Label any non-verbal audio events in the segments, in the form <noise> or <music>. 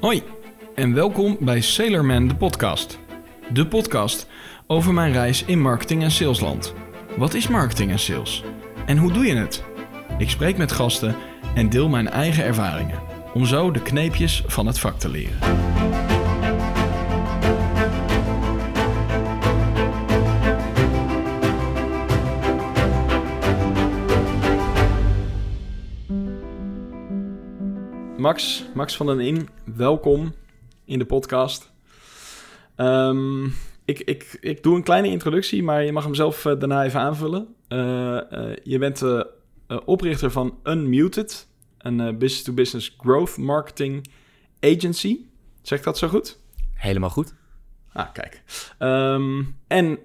Hoi en welkom bij Sailorman de podcast. De podcast over mijn reis in marketing en salesland. Wat is marketing en sales? En hoe doe je het? Ik spreek met gasten en deel mijn eigen ervaringen om zo de kneepjes van het vak te leren. Max, Max van den In, welkom in de podcast. Ehm, ik, ik, ik doe een kleine introductie, maar je mag hem zelf eh, daarna even aanvullen. Eh, eh, je bent de oprichter van Unmuted, een business-to-business growth marketing agency. Zeg dat zo goed? Helemaal goed. Ah, kijk. Ehm, en,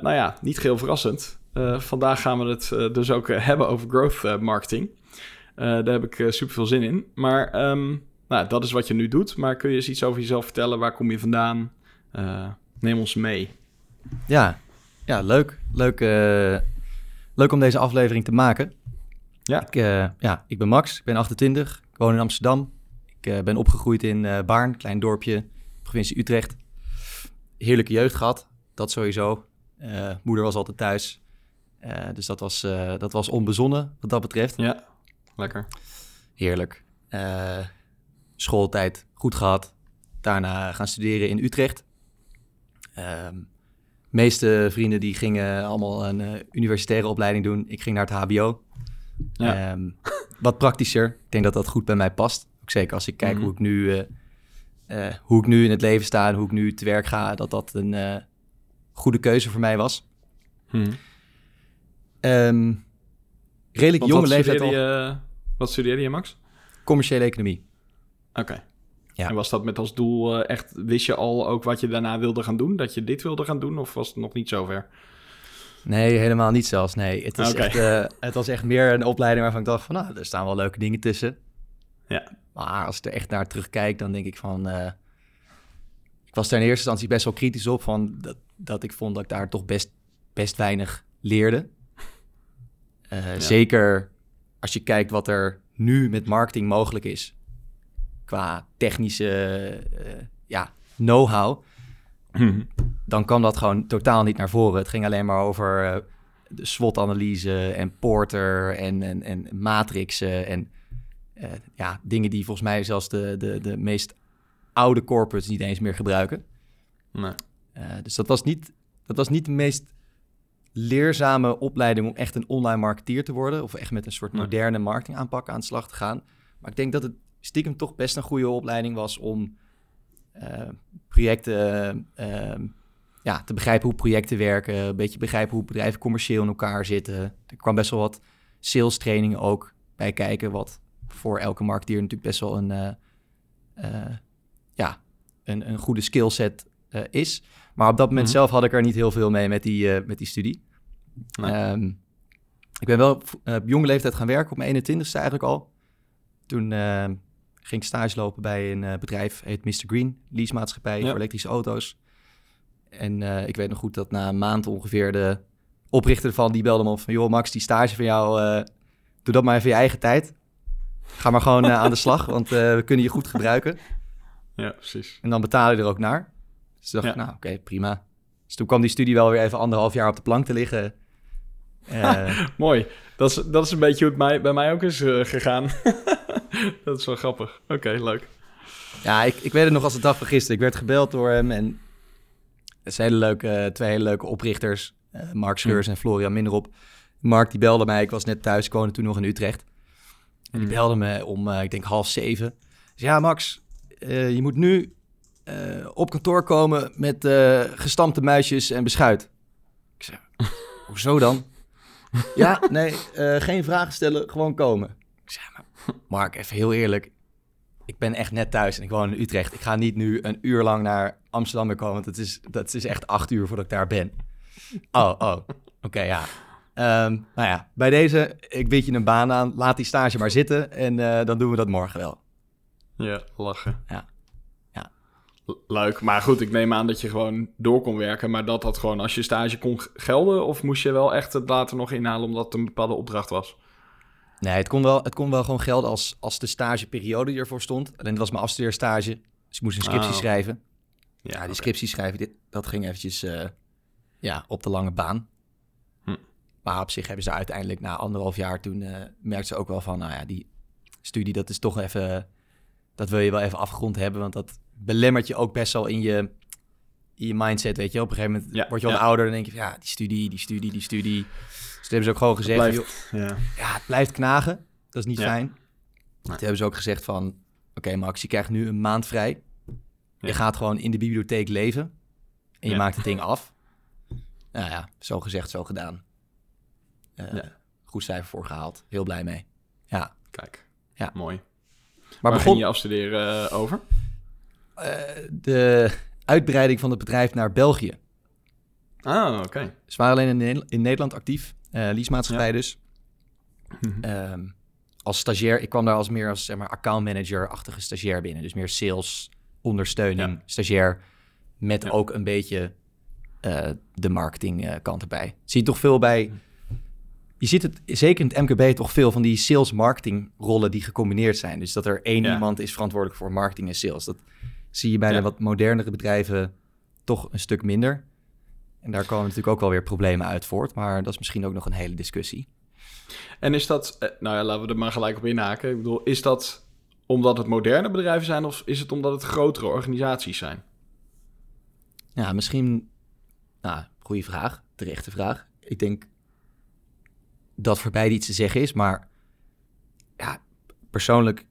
nou ja, niet geheel verrassend. vandaag gaan we het dus ook hebben over growth marketing. Uh, daar heb ik uh, super veel zin in. Maar um, nou, dat is wat je nu doet. Maar kun je eens iets over jezelf vertellen? Waar kom je vandaan? Uh, neem ons mee. Ja, ja leuk. Leuk, leuk om deze aflevering te maken. Ja. Ik, ja, ik ben Max, ik ben 28, ik woon in Amsterdam. Ik ben opgegroeid in Baarn, klein dorpje, provincie Utrecht. Heerlijke jeugd gehad, dat sowieso. moeder was altijd thuis. dus dat was, dat was onbezonnen wat dat betreft. Ja. Lekker. Heerlijk. Uh, schooltijd goed gehad. Daarna gaan studeren in Utrecht. Uh, meeste vrienden die gingen allemaal een uh, universitaire opleiding doen. Ik ging naar het HBO. Ja. Um, wat praktischer. Ik denk dat dat goed bij mij past. Ook zeker als ik kijk mm hoe, ik nu, uh, hoe ik nu in het leven sta en hoe ik nu te werk ga. Dat dat een goede keuze voor mij was. Mm. Um, redelijk jonge leeftijd al. Je, wat studeerde je, Max? Commerciële economie. Oké. Ja. En was dat met als doel uh, echt, wist je al ook wat je daarna wilde gaan doen? Dat je dit wilde gaan doen of was het nog niet zover? Nee, helemaal niet zelfs. Nee, het, is echt, uh, het was echt meer een opleiding waarvan ik dacht van, nou, er staan wel leuke dingen tussen. Ja. Maar als ik er echt naar terugkijk, dan denk ik van... Uh, ik was er in eerste instantie best wel kritisch op van dat, dat ik vond dat ik daar toch best, best weinig leerde. Uh, Zeker als je kijkt wat er nu met marketing mogelijk is. Qua technische uh, ja, know-how. <clears throat> Dan kwam dat gewoon totaal niet naar voren. Het ging alleen maar over uh, de SWOT-analyse en Porter en, en, en matrixen. En ja, dingen die volgens mij zelfs de, de, de meest oude corporates niet eens meer gebruiken. Nee. dus dat was, niet, dat was niet de meest leerzame opleiding om echt een online marketeer te worden. Of echt met een soort moderne marketingaanpak aan de slag te gaan. Maar ik denk dat het stiekem toch best een goede opleiding was om uh, projecten uh, ja, te begrijpen hoe projecten werken. Een beetje begrijpen hoe bedrijven commercieel in elkaar zitten. Er kwam best wel wat sales trainingen ook bij kijken. Wat voor elke marketeer natuurlijk best wel een, uh, ja, een, een goede skillset is. Maar op dat moment mhm. zelf had ik er niet heel veel mee met die, uh, met die studie. Ehm, ik ben wel uh, op jonge leeftijd gaan werken, op mijn 21ste eigenlijk al. Toen uh, ging ik stage lopen bij een bedrijf, heet Mr. Green, leasemaatschappij voor elektrische auto's. En ik weet nog goed dat na een maand ongeveer de oprichter van die belde me op van... joh Max, die stage van jou, doe dat maar even je eigen tijd. Ga maar gewoon aan de slag, want we kunnen je goed gebruiken. Ja, precies. En dan betaal je er ook naar. Dus dacht ik, nou oké, prima. Dus toen kwam die studie wel weer even anderhalf jaar op de plank te liggen. Uh, <laughs> mooi. Dat is, dat is een beetje hoe het mij, bij mij ook is uh, gegaan. <laughs> dat is wel grappig. Oké, leuk. Ja, ik, ik weet het nog als de dag van gisteren. Ik werd gebeld door hem en het zijn hele leuke, twee hele leuke oprichters. Uh, Mark Scheurs mm. en Florian Minderop. Mark die belde mij, ik was net thuis, ik woonde toen nog in Utrecht. En die mm. belde me om, ik denk half zeven. Dus ja, Max, je moet nu uh, op kantoor komen met uh, gestampte muisjes en beschuit. Ik zei, <laughs> hoezo dan? <laughs> ja, nee, uh, geen vragen stellen, gewoon komen. Ik zei, maar Mark, even heel eerlijk. Ik ben echt net thuis en ik woon in Utrecht. Ik ga niet nu een uur lang naar Amsterdam weer komen, want het is, dat is echt acht uur voordat ik daar ben. Oh, oh, oké, ja. Um, nou ja, bij deze, ik bied je een baan aan. Laat die stage maar zitten en dan doen we dat morgen wel. Ja, lachen. Ja. Leuk, maar goed, ik neem aan dat je gewoon door kon werken, maar dat dat gewoon als je stage kon gelden, of moest je wel echt het later nog inhalen omdat het een bepaalde opdracht was? Nee, het kon wel, het kon wel gewoon gelden als, als de stageperiode ervoor stond. Alleen dat was mijn afstudeerstage. Ze moesten een scriptie oh. schrijven. Ja, die scriptie schrijven, dit, dat ging eventjes uh, ja, op de lange baan. Hm. Maar op zich hebben ze uiteindelijk na anderhalf jaar toen uh, merkten ze ook wel van, nou ja, die studie, dat is toch even, dat wil je wel even afgerond hebben, want dat belemmert je ook best wel in je, in je mindset, weet je. Op een gegeven moment ja, word je al ouder, dan denk je, ja, die studie, die studie, die studie. Dus toen hebben ze ook gewoon gezegd, blijft, joh, ja. ja. het blijft knagen, dat is niet fijn. Toen hebben ze ook gezegd van, oké Max, je krijgt nu een maand vrij. Je gaat gewoon in de bibliotheek leven en je maakt het ding af. Nou ja, zo gezegd, zo gedaan. Uh, goed cijfer voor gehaald. Heel blij mee. Ja. Kijk, ja. mooi. Maar Waar begon... je afstuderen uh, over? Uh, de uitbreiding van het bedrijf naar België. Ah, oké. Okay. Ze waren alleen in, in Nederland actief. Uh, leasemaatschappij dus. Mm als stagiair, ik kwam daar als meer als zeg maar account manager-achtige stagiair binnen. Dus meer sales, ondersteuning, stagiair. Met ook een beetje uh, de marketingkant erbij. Zie je toch veel bij. Je ziet het zeker in het MKB toch veel van die sales-marketing rollen die gecombineerd zijn. Dus dat er één iemand is verantwoordelijk voor marketing en sales. Dat zie je bij de wat modernere bedrijven toch een stuk minder. En daar komen natuurlijk ook wel weer problemen uit voort. Maar dat is misschien ook nog een hele discussie. En is dat, eh, nou ja, laten we er maar gelijk op inhaken. Ik bedoel, is dat omdat het moderne bedrijven zijn of is het omdat het grotere organisaties zijn? Ja, misschien, nou, goede vraag, terechte vraag. Ik denk dat voor beide iets te zeggen is, maar ja, persoonlijk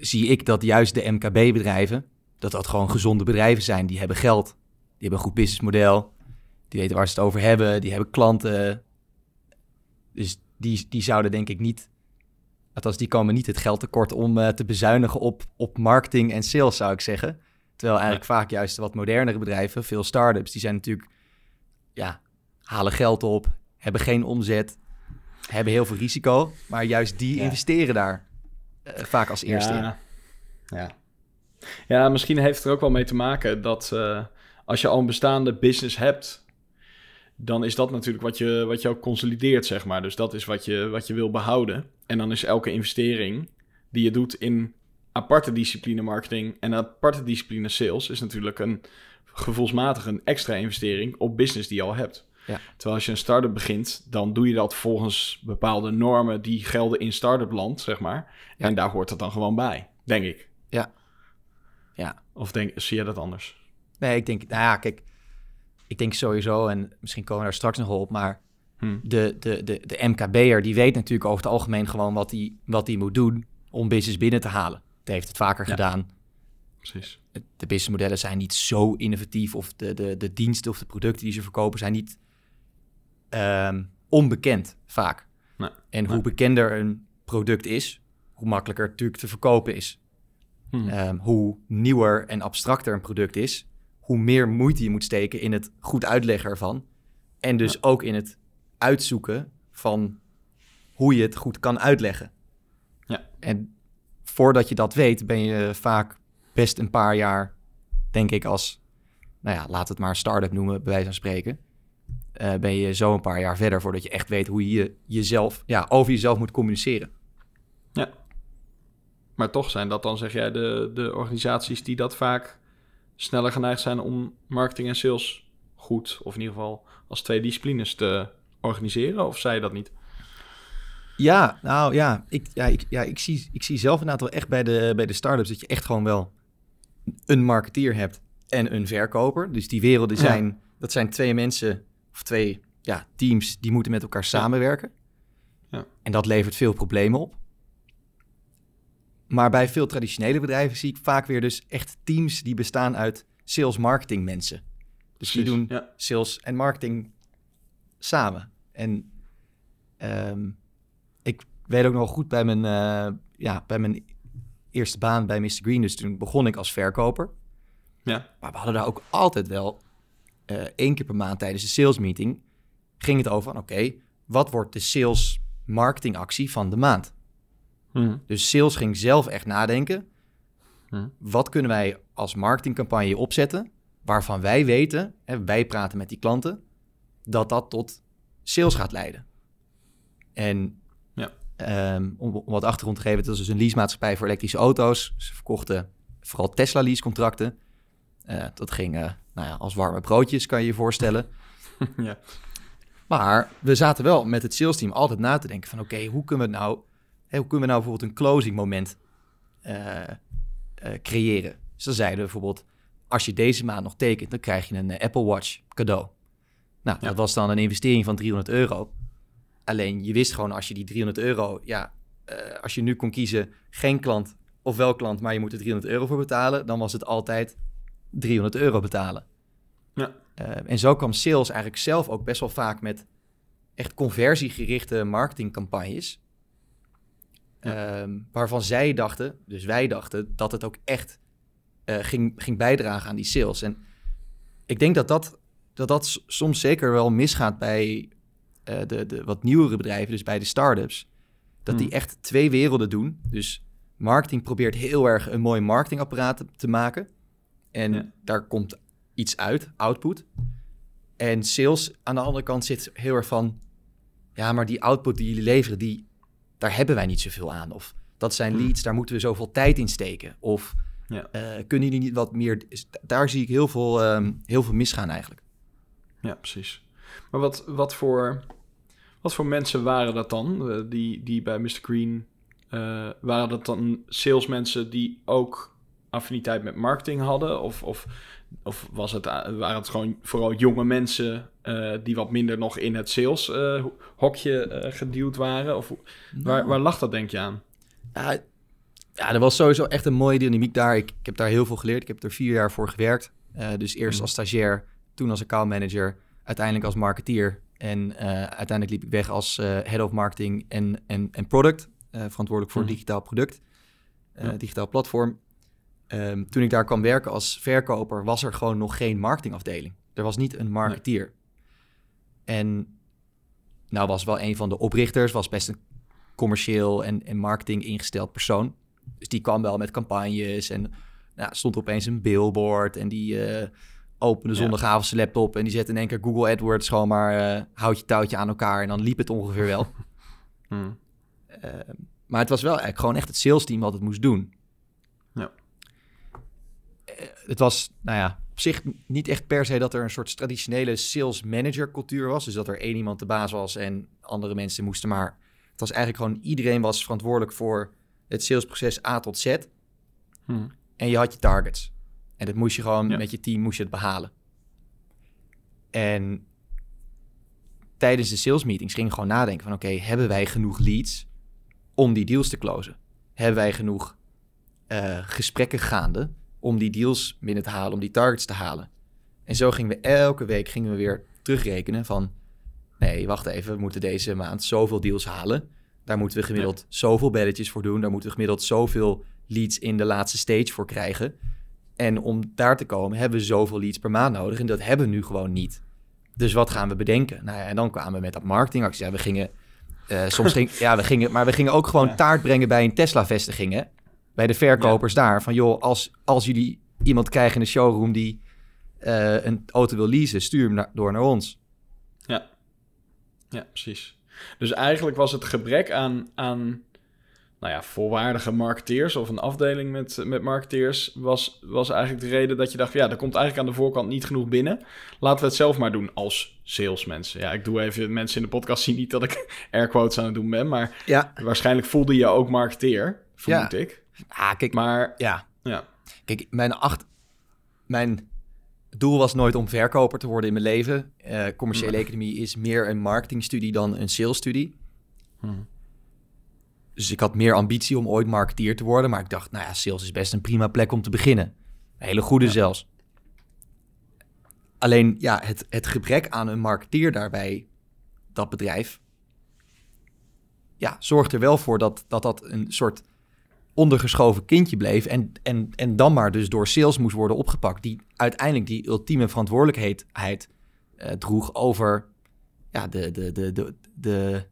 zie ik dat juist de MKB-bedrijven, dat dat gewoon gezonde bedrijven zijn. Die hebben geld, die hebben een goed businessmodel, die weten waar ze het over hebben, die hebben klanten. Dus die, die zouden denk ik niet, althans die komen niet het geld tekort om uh, te bezuinigen op, op marketing en sales, zou ik zeggen. Terwijl eigenlijk vaak juist wat modernere bedrijven, veel start-ups, die zijn natuurlijk, ja, halen geld op, hebben geen omzet, hebben heel veel risico, maar juist die investeren daar uh, vaak als eerste ja. in. Ja. Ja, misschien heeft het er ook wel mee te maken dat uh, als je al een bestaande business hebt, dan is dat natuurlijk wat je, wat je ook consolideert, zeg maar. Dus dat is wat je, wat je wil behouden. En dan is elke investering die je doet in aparte discipline marketing en aparte discipline sales... is natuurlijk een gevoelsmatig een extra investering op business die je al hebt. Ja. Terwijl als je een start-up begint, dan doe je dat volgens bepaalde normen die gelden in start-up land, zeg maar. En daar hoort het dan gewoon bij, denk ik. Ja. Ja. Of denk, zie je dat anders? Nee, ik denk, nou ja, kijk, ik denk sowieso, en misschien komen we daar straks nog op, maar hmm. de, de, de, de MKB'er die weet natuurlijk over het algemeen gewoon wat hij wat moet doen om business binnen te halen. Het heeft het vaker gedaan. Precies. De businessmodellen zijn niet zo innovatief of de, de, de diensten of de producten die ze verkopen zijn niet ehm, onbekend vaak. Nee. En hoe bekender een product is, hoe makkelijker het natuurlijk te verkopen is. Hmm. Ehm, hoe nieuwer en abstracter een product is, hoe meer moeite je moet steken in het goed uitleggen ervan. En dus ook in het uitzoeken van hoe je het goed kan uitleggen. Ja. En voordat je dat weet, ben je vaak best een paar jaar, denk ik, als, nou ja, laat het maar start-up noemen, bij wijze van spreken. Uh, ben je zo een paar jaar verder voordat je echt weet hoe je jezelf, ja, over jezelf moet communiceren. Ja. Maar toch zijn dat dan, zeg jij, de, de organisaties die dat vaak sneller geneigd zijn om marketing en sales goed, of in ieder geval als twee disciplines te organiseren? Of zei je dat niet? Ja, nou ja, ik, ja, ik, ja, ik, zie, ik zie zelf inderdaad wel echt bij de, bij de start-ups dat je echt gewoon wel een marketeer hebt en een verkoper. Dus die werelden zijn, dat zijn twee mensen of twee ja, teams die moeten met elkaar samenwerken. Ja. En dat levert veel problemen op. Maar bij veel traditionele bedrijven zie ik vaak weer dus echt teams die bestaan uit sales marketing mensen. Dus die doen sales en marketing samen. En ehm, ik weet ook nog goed bij mijn, uh, ja, bij mijn eerste baan bij Mr. Green. Dus toen begon ik als verkoper. Ja. Maar we hadden daar ook altijd wel uh, één keer per maand tijdens de sales meeting. Ging het over van oké, wat wordt de sales marketing actie van de maand? Mhm. Dus sales ging zelf echt nadenken. Mhm. Wat kunnen wij als marketingcampagne opzetten waarvan wij weten, hè, wij praten met die klanten, dat dat tot sales gaat leiden. En ja. um, om, om, wat achtergrond te geven, het was dus een leasemaatschappij voor elektrische auto's. Ze verkochten vooral Tesla lease contracten. dat ging nou ja, als warme broodjes, kan je je voorstellen. <laughs> ja. Maar we zaten wel met het sales team altijd na te denken van... oké, hoe kunnen we nou, hoe kunnen we nou bijvoorbeeld een closing moment creëren? Dus dan zeiden we bijvoorbeeld als je deze maand nog tekent, dan krijg je een eh, Apple Watch cadeau. Nou, dat was dan een investering van 300 euro. Alleen je wist gewoon als je die 300 euro, ja, uh, als je nu kon kiezen geen klant of wel klant, maar je moet er 300 euro voor betalen, dan was het altijd 300 euro betalen. Ja. Uh, en zo kwam sales eigenlijk zelf ook best wel vaak met echt conversiegerichte marketingcampagnes. Ja. Uh, waarvan zij dachten, dus wij dachten, dat het ook echt uh, ging, ging bijdragen aan die sales. En ik denk dat dat, dat, dat soms zeker wel misgaat bij uh, de, de wat nieuwere bedrijven, dus bij de startups. Dat die hmm. echt twee werelden doen. Dus marketing probeert heel erg een mooi marketingapparaat te maken. En daar komt iets uit, output. En sales aan de andere kant zit heel erg van... ja, maar die output die jullie leveren, die, daar hebben wij niet zoveel aan. Of dat zijn hmm. leads, daar moeten we zoveel tijd in steken. Of ja. Uh, kunnen jullie niet wat meer... Daar zie ik heel veel, um, heel veel misgaan eigenlijk. Ja, precies. Maar wat, wat, voor, wat voor mensen waren dat dan, uh, die, die bij Mr. Green... Uh, waren dat dan salesmensen die ook affiniteit met marketing hadden? Of, of, of was het, waren het gewoon vooral jonge mensen die wat minder nog in het sales hokje geduwd waren? Of waar, nou. waar lag dat denk je aan? Ja, er was sowieso echt een mooie dynamiek daar. Ik, ik heb daar heel veel geleerd. Ik heb er vier jaar voor gewerkt. Uh, dus eerst mhm. als stagiair, toen als accountmanager, uiteindelijk als marketeer. En uh, uiteindelijk liep ik weg als uh, head of marketing en, en, en product. verantwoordelijk voor mm. digitaal product, digitaal platform. Um, toen ik daar kwam werken als verkoper, was er gewoon nog geen marketingafdeling. Er was niet een marketeer. En nou was wel een van de oprichters, was best een commercieel en, en marketing ingesteld persoon. Dus die kwam wel met campagnes en nou, stond opeens een billboard en die uh, opende zondagavond zijn laptop en die zette in één keer Google AdWords gewoon maar uh, houtje touwtje aan elkaar en dan liep het ongeveer wel. <laughs> Hmm. Uh, maar het was wel eigenlijk gewoon echt het sales team wat het moest doen. Ja. het was, nou ja, op zich niet echt per se dat er een soort traditionele sales manager cultuur was. Dus dat er één iemand de baas was en andere mensen moesten maar. Het was eigenlijk gewoon iedereen was verantwoordelijk voor het salesproces A tot Z. Hmm. En je had je targets. En dat moest je gewoon met je team moest je het behalen. En tijdens de sales meetings ging gewoon nadenken van... oké, hebben wij genoeg leads om die deals te closen? Hebben wij genoeg uh, gesprekken gaande om die deals binnen te halen, om die targets te halen? En zo gingen we elke week gingen we weer terugrekenen van... nee, wacht even, we moeten deze maand zoveel deals halen... Daar moeten we gemiddeld zoveel belletjes voor doen. Daar moeten we gemiddeld zoveel leads in de laatste stage voor krijgen. En om daar te komen hebben we zoveel leads per maand nodig. En dat hebben we nu gewoon niet. Dus wat gaan we bedenken? Nou ja, en dan kwamen we met dat marketingactie. Ja, we gingen uh, soms <laughs> ging, ja, we gingen, maar we gingen ook gewoon taart brengen bij een Tesla-vestiging. Bij de verkopers daar. Van joh, als, als jullie iemand krijgen in de showroom die uh, een auto wil leasen, stuur hem door naar ons. Ja, ja precies. Dus eigenlijk was het gebrek aan, aan nou ja, volwaardige marketeers of een afdeling met, met marketeers, was, was eigenlijk de reden dat je dacht, ja, er komt eigenlijk aan de voorkant niet genoeg binnen. Laten we het zelf maar doen als salesmensen. Ja, ik doe even, mensen in de podcast zien niet dat ik <laughs> air quotes aan het doen ben, maar ja. waarschijnlijk voelde je ook marketeer, vermoed ja. ik. Ah, kijk, maar ja. ja. Kijk, mijn acht, mijn doel was nooit om verkoper te worden in mijn leven. Uh, commerciële economie is meer een marketingstudie dan een salesstudie. Hmm. Dus ik had meer ambitie om ooit marketeer te worden. Maar ik dacht, nou ja, sales is best een prima plek om te beginnen. Een hele goede zelfs. Alleen ja, het, het gebrek aan een marketeer daarbij, dat bedrijf, ja, zorgt er wel voor dat dat, dat een soort ondergeschoven kindje bleef en, en, en dan maar dus door sales moest worden opgepakt, die uiteindelijk die ultieme verantwoordelijkheid uh, droeg over ja, de, de, de, de, de,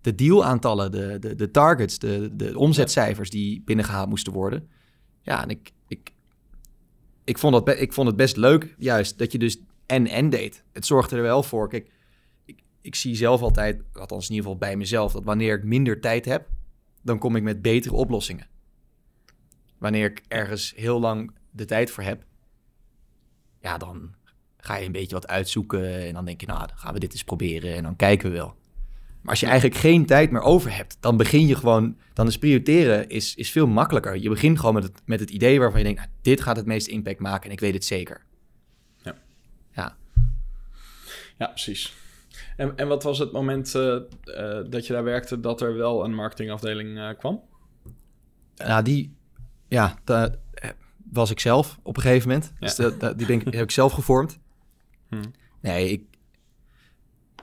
de dealaantallen, de, de, de targets, de, de omzetcijfers die binnengehaald moesten worden. Ja, en ik, ik, ik, vond dat ik vond het best leuk juist dat je dus en-en deed. Het zorgde er wel voor, kijk, ik, ik zie zelf altijd, althans in ieder geval bij mezelf, dat wanneer ik minder tijd heb, dan kom ik met betere oplossingen. Wanneer ik ergens heel lang de tijd voor heb, ja, dan ga je een beetje wat uitzoeken en dan denk je, nou, dan gaan we dit eens proberen en dan kijken we wel. Maar als je eigenlijk geen tijd meer over hebt, dan begin je gewoon, dan is prioriteren is, is veel makkelijker. Je begint gewoon met het, met het idee waarvan je denkt, nou, dit gaat het meeste impact maken en ik weet het zeker. Ja. Ja, ja precies. En, en wat was het moment uh, dat je daar werkte dat er wel een marketingafdeling uh, kwam? Nou, die, ja, dat was ik zelf op een gegeven moment. Ja. Dus die ben ik, heb ik zelf gevormd. Hm. Nee, ik,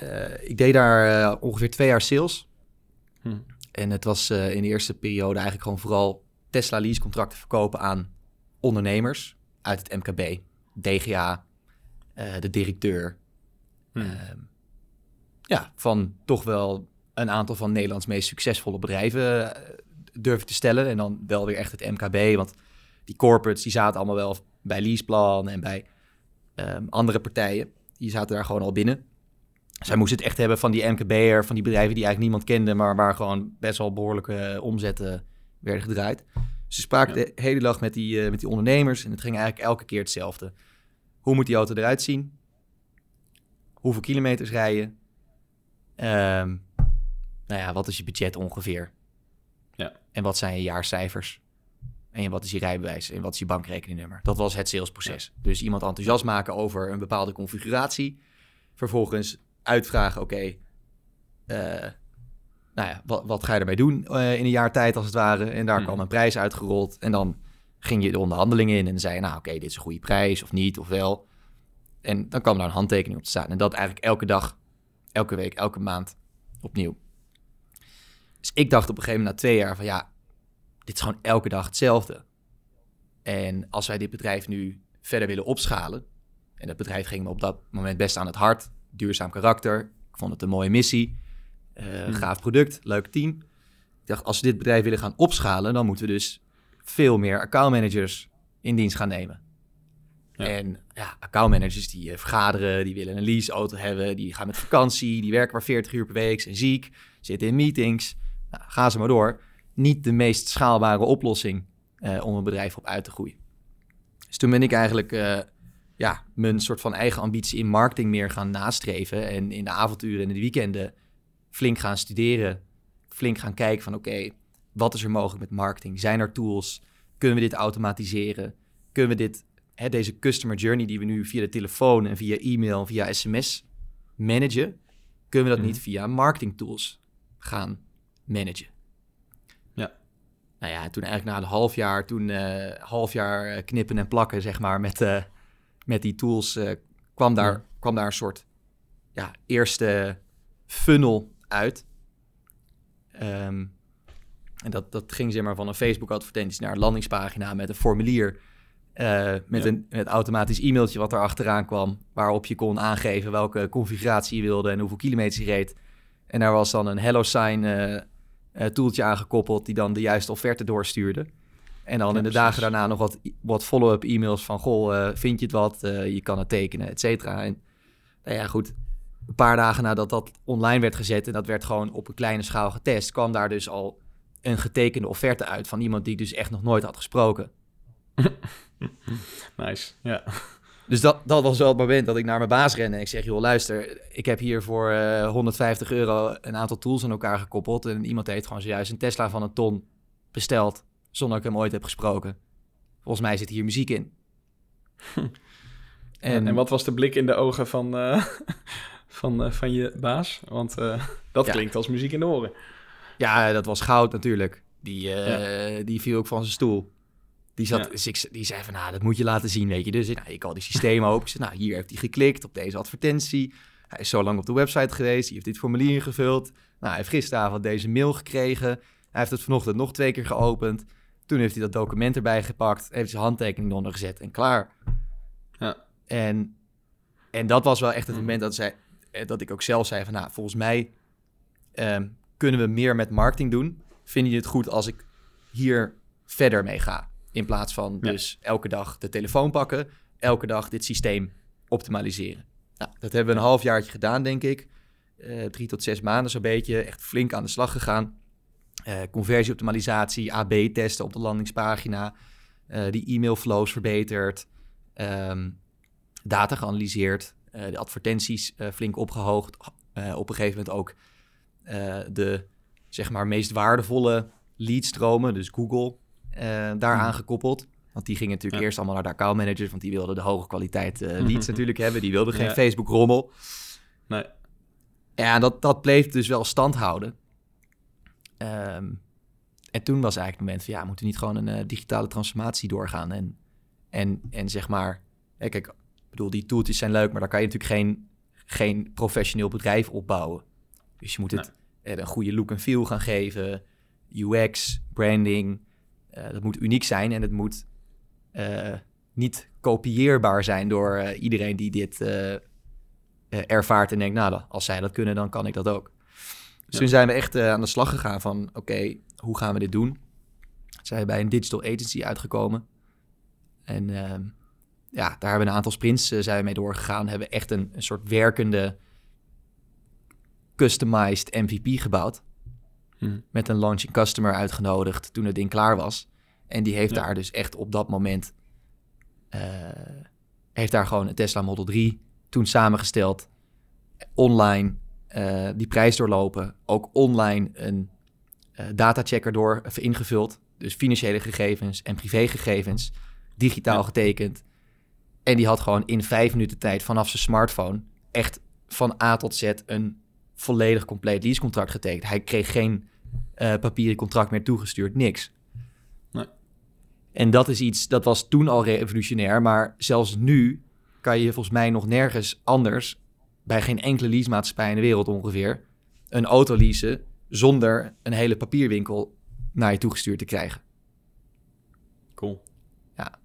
uh, ik deed daar uh, ongeveer twee jaar sales. Hm. En het was uh, in de eerste periode eigenlijk gewoon vooral Tesla lease contracten verkopen aan ondernemers uit het MKB, DGA, de directeur. Hm. Ehm, ja, van toch wel een aantal van Nederlands meest succesvolle bedrijven durven te stellen. En dan wel weer echt het MKB, want die corporates die zaten allemaal wel bij Leaseplan en bij um, andere partijen. Die zaten daar gewoon al binnen. Zij moesten het echt hebben van die MKB'er, van die bedrijven die eigenlijk niemand kende, maar waar gewoon best wel behoorlijke eh, omzetten werden gedraaid. Ze spraken de hele dag met die, uh, met die ondernemers en het ging eigenlijk elke keer hetzelfde. Hoe moet die auto eruit zien? Hoeveel kilometers rijden? Um, nou ja, wat is je budget ongeveer? En wat zijn je jaarcijfers? En wat is je rijbewijs? En wat is je bankrekeningnummer? Dat was het salesproces. Dus iemand enthousiast maken over een bepaalde configuratie. Vervolgens uitvragen, oké, okay, uh, eh, nou ja, wat, wat, ga je ermee doen uh, in een jaar tijd als het ware? En daar hmm. kwam een prijs uitgerold en dan ging je de onderhandelingen in en zei nou oké, dit is een goede prijs of niet of wel. En dan kwam daar een handtekening op te staan. En dat eigenlijk elke dag, elke week, elke maand opnieuw. Dus ik dacht op een gegeven moment na twee jaar van ja, dit is gewoon elke dag hetzelfde. En als wij dit bedrijf nu verder willen opschalen, en dat bedrijf ging me op dat moment best aan het hart, duurzaam karakter. Ik vond het een mooie missie. Uh, gaaf product, leuk team. Ik dacht, als we dit bedrijf willen gaan opschalen, dan moeten we dus veel meer accountmanagers in dienst gaan nemen. Ja. En ja, accountmanagers die uh, vergaderen, die willen een leaseauto hebben, die gaan met vakantie, die werken maar 40 uur per week, zijn ziek, zitten in meetings. Nou, ga ze maar door. Niet de meest schaalbare oplossing uh, om een bedrijf op uit te groeien. Dus toen ben ik eigenlijk ja, mijn soort van eigen ambitie in marketing meer gaan nastreven. En in de avonturen en de weekenden flink gaan studeren. Flink gaan kijken van oké, wat is er mogelijk met marketing? Zijn er tools? Kunnen we dit automatiseren? Kunnen we dit, hè, deze customer journey die we nu via de telefoon en via e-mail en via sms managen, kunnen we dat niet mhm. via marketing tools gaan managen? Ja. Nou ja, toen eigenlijk na een half jaar, toen uh, half jaar knippen en plakken, zeg maar, met, uh, met die tools uh, kwam, daar, kwam daar een soort ja, eerste funnel uit. Um, en dat, dat ging zeg maar van een Facebook-advertentie naar een landingspagina met een formulier. Uh, met een met automatisch e-mailtje wat er achteraan kwam. Waarop je kon aangeven welke configuratie je wilde en hoeveel kilometers je reed. En daar was dan een Hello Sign uh, toeltje aangekoppeld die dan de juiste offerte doorstuurde. En dan in de dagen daarna nog wat, wat follow-up e-mails van... goh, uh, vind je het wat? Uh, je kan het tekenen, et cetera. En nou ja, goed. Een paar dagen nadat dat online werd gezet... en dat werd gewoon op een kleine schaal getest... kwam daar dus al een getekende offerte uit... van iemand die dus echt nog nooit had gesproken. <laughs> nice, ja. Dus dat, dat was wel het moment dat ik naar mijn baas rende. En ik zeg, joh, luister, ik heb hier voor uh, eh, 150 euro een aantal tools aan elkaar gekoppeld. En iemand heeft gewoon zojuist een Tesla van een ton besteld zonder dat ik hem ooit heb gesproken. Volgens mij zit hier muziek in. <laughs> en, en, wat was de blik in de ogen van, uh, <laughs> van, uh, van je baas? Want dat klinkt als muziek in de oren. Ja, dat was goud natuurlijk. Die, ja. die viel ook van zijn stoel. Die, zat, dus ik, die zei van, nou, dat moet je laten zien, weet je. Dus nou, ik al die systemen open. Ik zei, nou, hier heeft hij geklikt op deze advertentie. Hij is zo lang op de website geweest. Hij heeft dit formulier ingevuld. Nou, hij heeft gisteravond deze mail gekregen. Hij heeft het vanochtend nog twee keer geopend. Toen heeft hij dat document erbij gepakt, heeft zijn handtekening eronder gezet en klaar. Ja. En, en dat was wel echt het moment dat, zij, eh, dat ik ook zelf zei van, nou, volgens mij ehm, kunnen we meer met marketing doen. Vind je het goed als ik hier verder mee ga? In plaats van dus elke dag de telefoon pakken, elke dag dit systeem optimaliseren. Nou, dat hebben we een halfjaartje gedaan, denk ik. Uh, drie tot zes maanden zo'n beetje. Echt flink aan de slag gegaan. Uh, conversieoptimalisatie, AB-testen op de landingspagina. die e-mailflows verbeterd, ehm, data geanalyseerd, de advertenties flink opgehoogd. op een gegeven moment ook de zeg maar, meest waardevolle leadstromen, dus Google, daar hmm. aangekoppeld. Want die gingen natuurlijk eerst allemaal naar de accountmanagers, want die wilden de hoge kwaliteit uh, leads natuurlijk hebben. Die wilden geen Facebook-rommel. Nee. Ja, dat, dat bleef dus wel stand houden. Ehm, en toen was eigenlijk het moment van, ja, moeten we niet gewoon een uh, digitale transformatie doorgaan? En, en, en zeg maar, kijk, ik bedoel, die tooltjes zijn leuk, maar daar kan je natuurlijk geen, geen professioneel bedrijf opbouwen. Dus je moet het nee. een goede look en feel gaan geven, UX, branding, uh, dat moet uniek zijn en het moet uh, niet kopieerbaar zijn door uh, iedereen die dit ervaart en denkt, nou, als zij dat kunnen, dan kan ik dat ook. Dus toen zijn we echt aan de slag gegaan van, oké, hoe gaan we dit doen? Zijn we bij een digital agency uitgekomen. En ehm, ja, daar hebben we een aantal sprints zijn we mee doorgegaan. Hebben echt een, een soort werkende customized MVP gebouwd. Hmm. Met een launching customer uitgenodigd toen het ding klaar was. En die heeft daar dus echt op dat moment... Uh, heeft daar gewoon een Tesla Model 3 toen samengesteld. Online uh, die prijs doorlopen. Ook online een uh, datachecker door ingevuld. Dus financiële gegevens en privégegevens. Digitaal getekend. En die had gewoon in vijf minuten tijd vanaf zijn smartphone... echt van A tot Z een volledig compleet leasecontract getekend. Hij kreeg geen papieren contract meer toegestuurd, niks. En dat is iets, dat was toen al revolutionair, maar zelfs nu kan je volgens mij nog nergens anders, bij geen enkele leasemaatschappij in de wereld ongeveer, een auto leasen zonder een hele papierwinkel naar je toegestuurd te krijgen. Cool. Ja.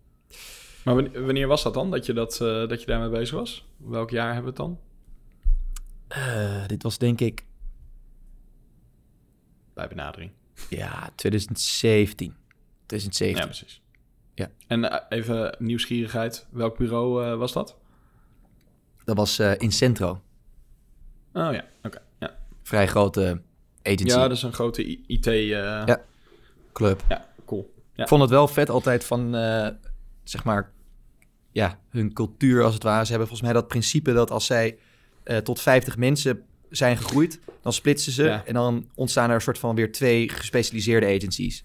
Maar wanneer was dat dan, dat je, dat, uh, dat je daarmee bezig was? Welk jaar hebben we het dan? Uh, dit was denk ik... Bij benadering. Ja, 2017. 2017. Ja, precies. Ja. En eh, even nieuwsgierigheid, welk bureau uh, was dat? Dat was uh, Incentro. Oh ja, oké. Ja. Vrij grote agency. Ja, dat is een grote IT... ja, club. Ja, cool. Ja. Ik vond het wel vet altijd van, zeg maar, ja, hun cultuur als het ware. Ze hebben volgens mij dat principe dat als zij tot 50 mensen zijn gegroeid, dan splitsen ze en dan ontstaan er een soort van weer twee gespecialiseerde agencies.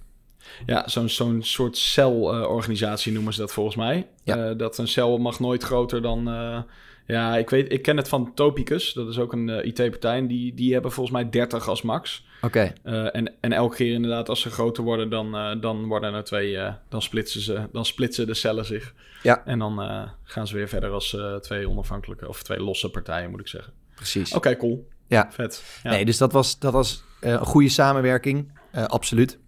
Ja, zo'n zo'n soort celorganisatie noemen ze dat volgens mij. Ja. Uh, dat een cel mag nooit groter dan... Uh, ja, ik weet, ik ken het van Topicus. Dat is ook een uh, eh, IT-partij. En die, die hebben volgens mij 30 als max. Oké. Okay. en, en elke keer inderdaad, als ze groter worden, dan, dan worden er twee... dan, splitsen ze, dan splitsen de cellen zich. Ja. En dan gaan ze weer verder als twee onafhankelijke... of twee losse partijen, moet ik zeggen. Precies. Oké, cool. Ja. Vet. Ja. Nee, dus dat was, dat was een goede samenwerking. absoluut.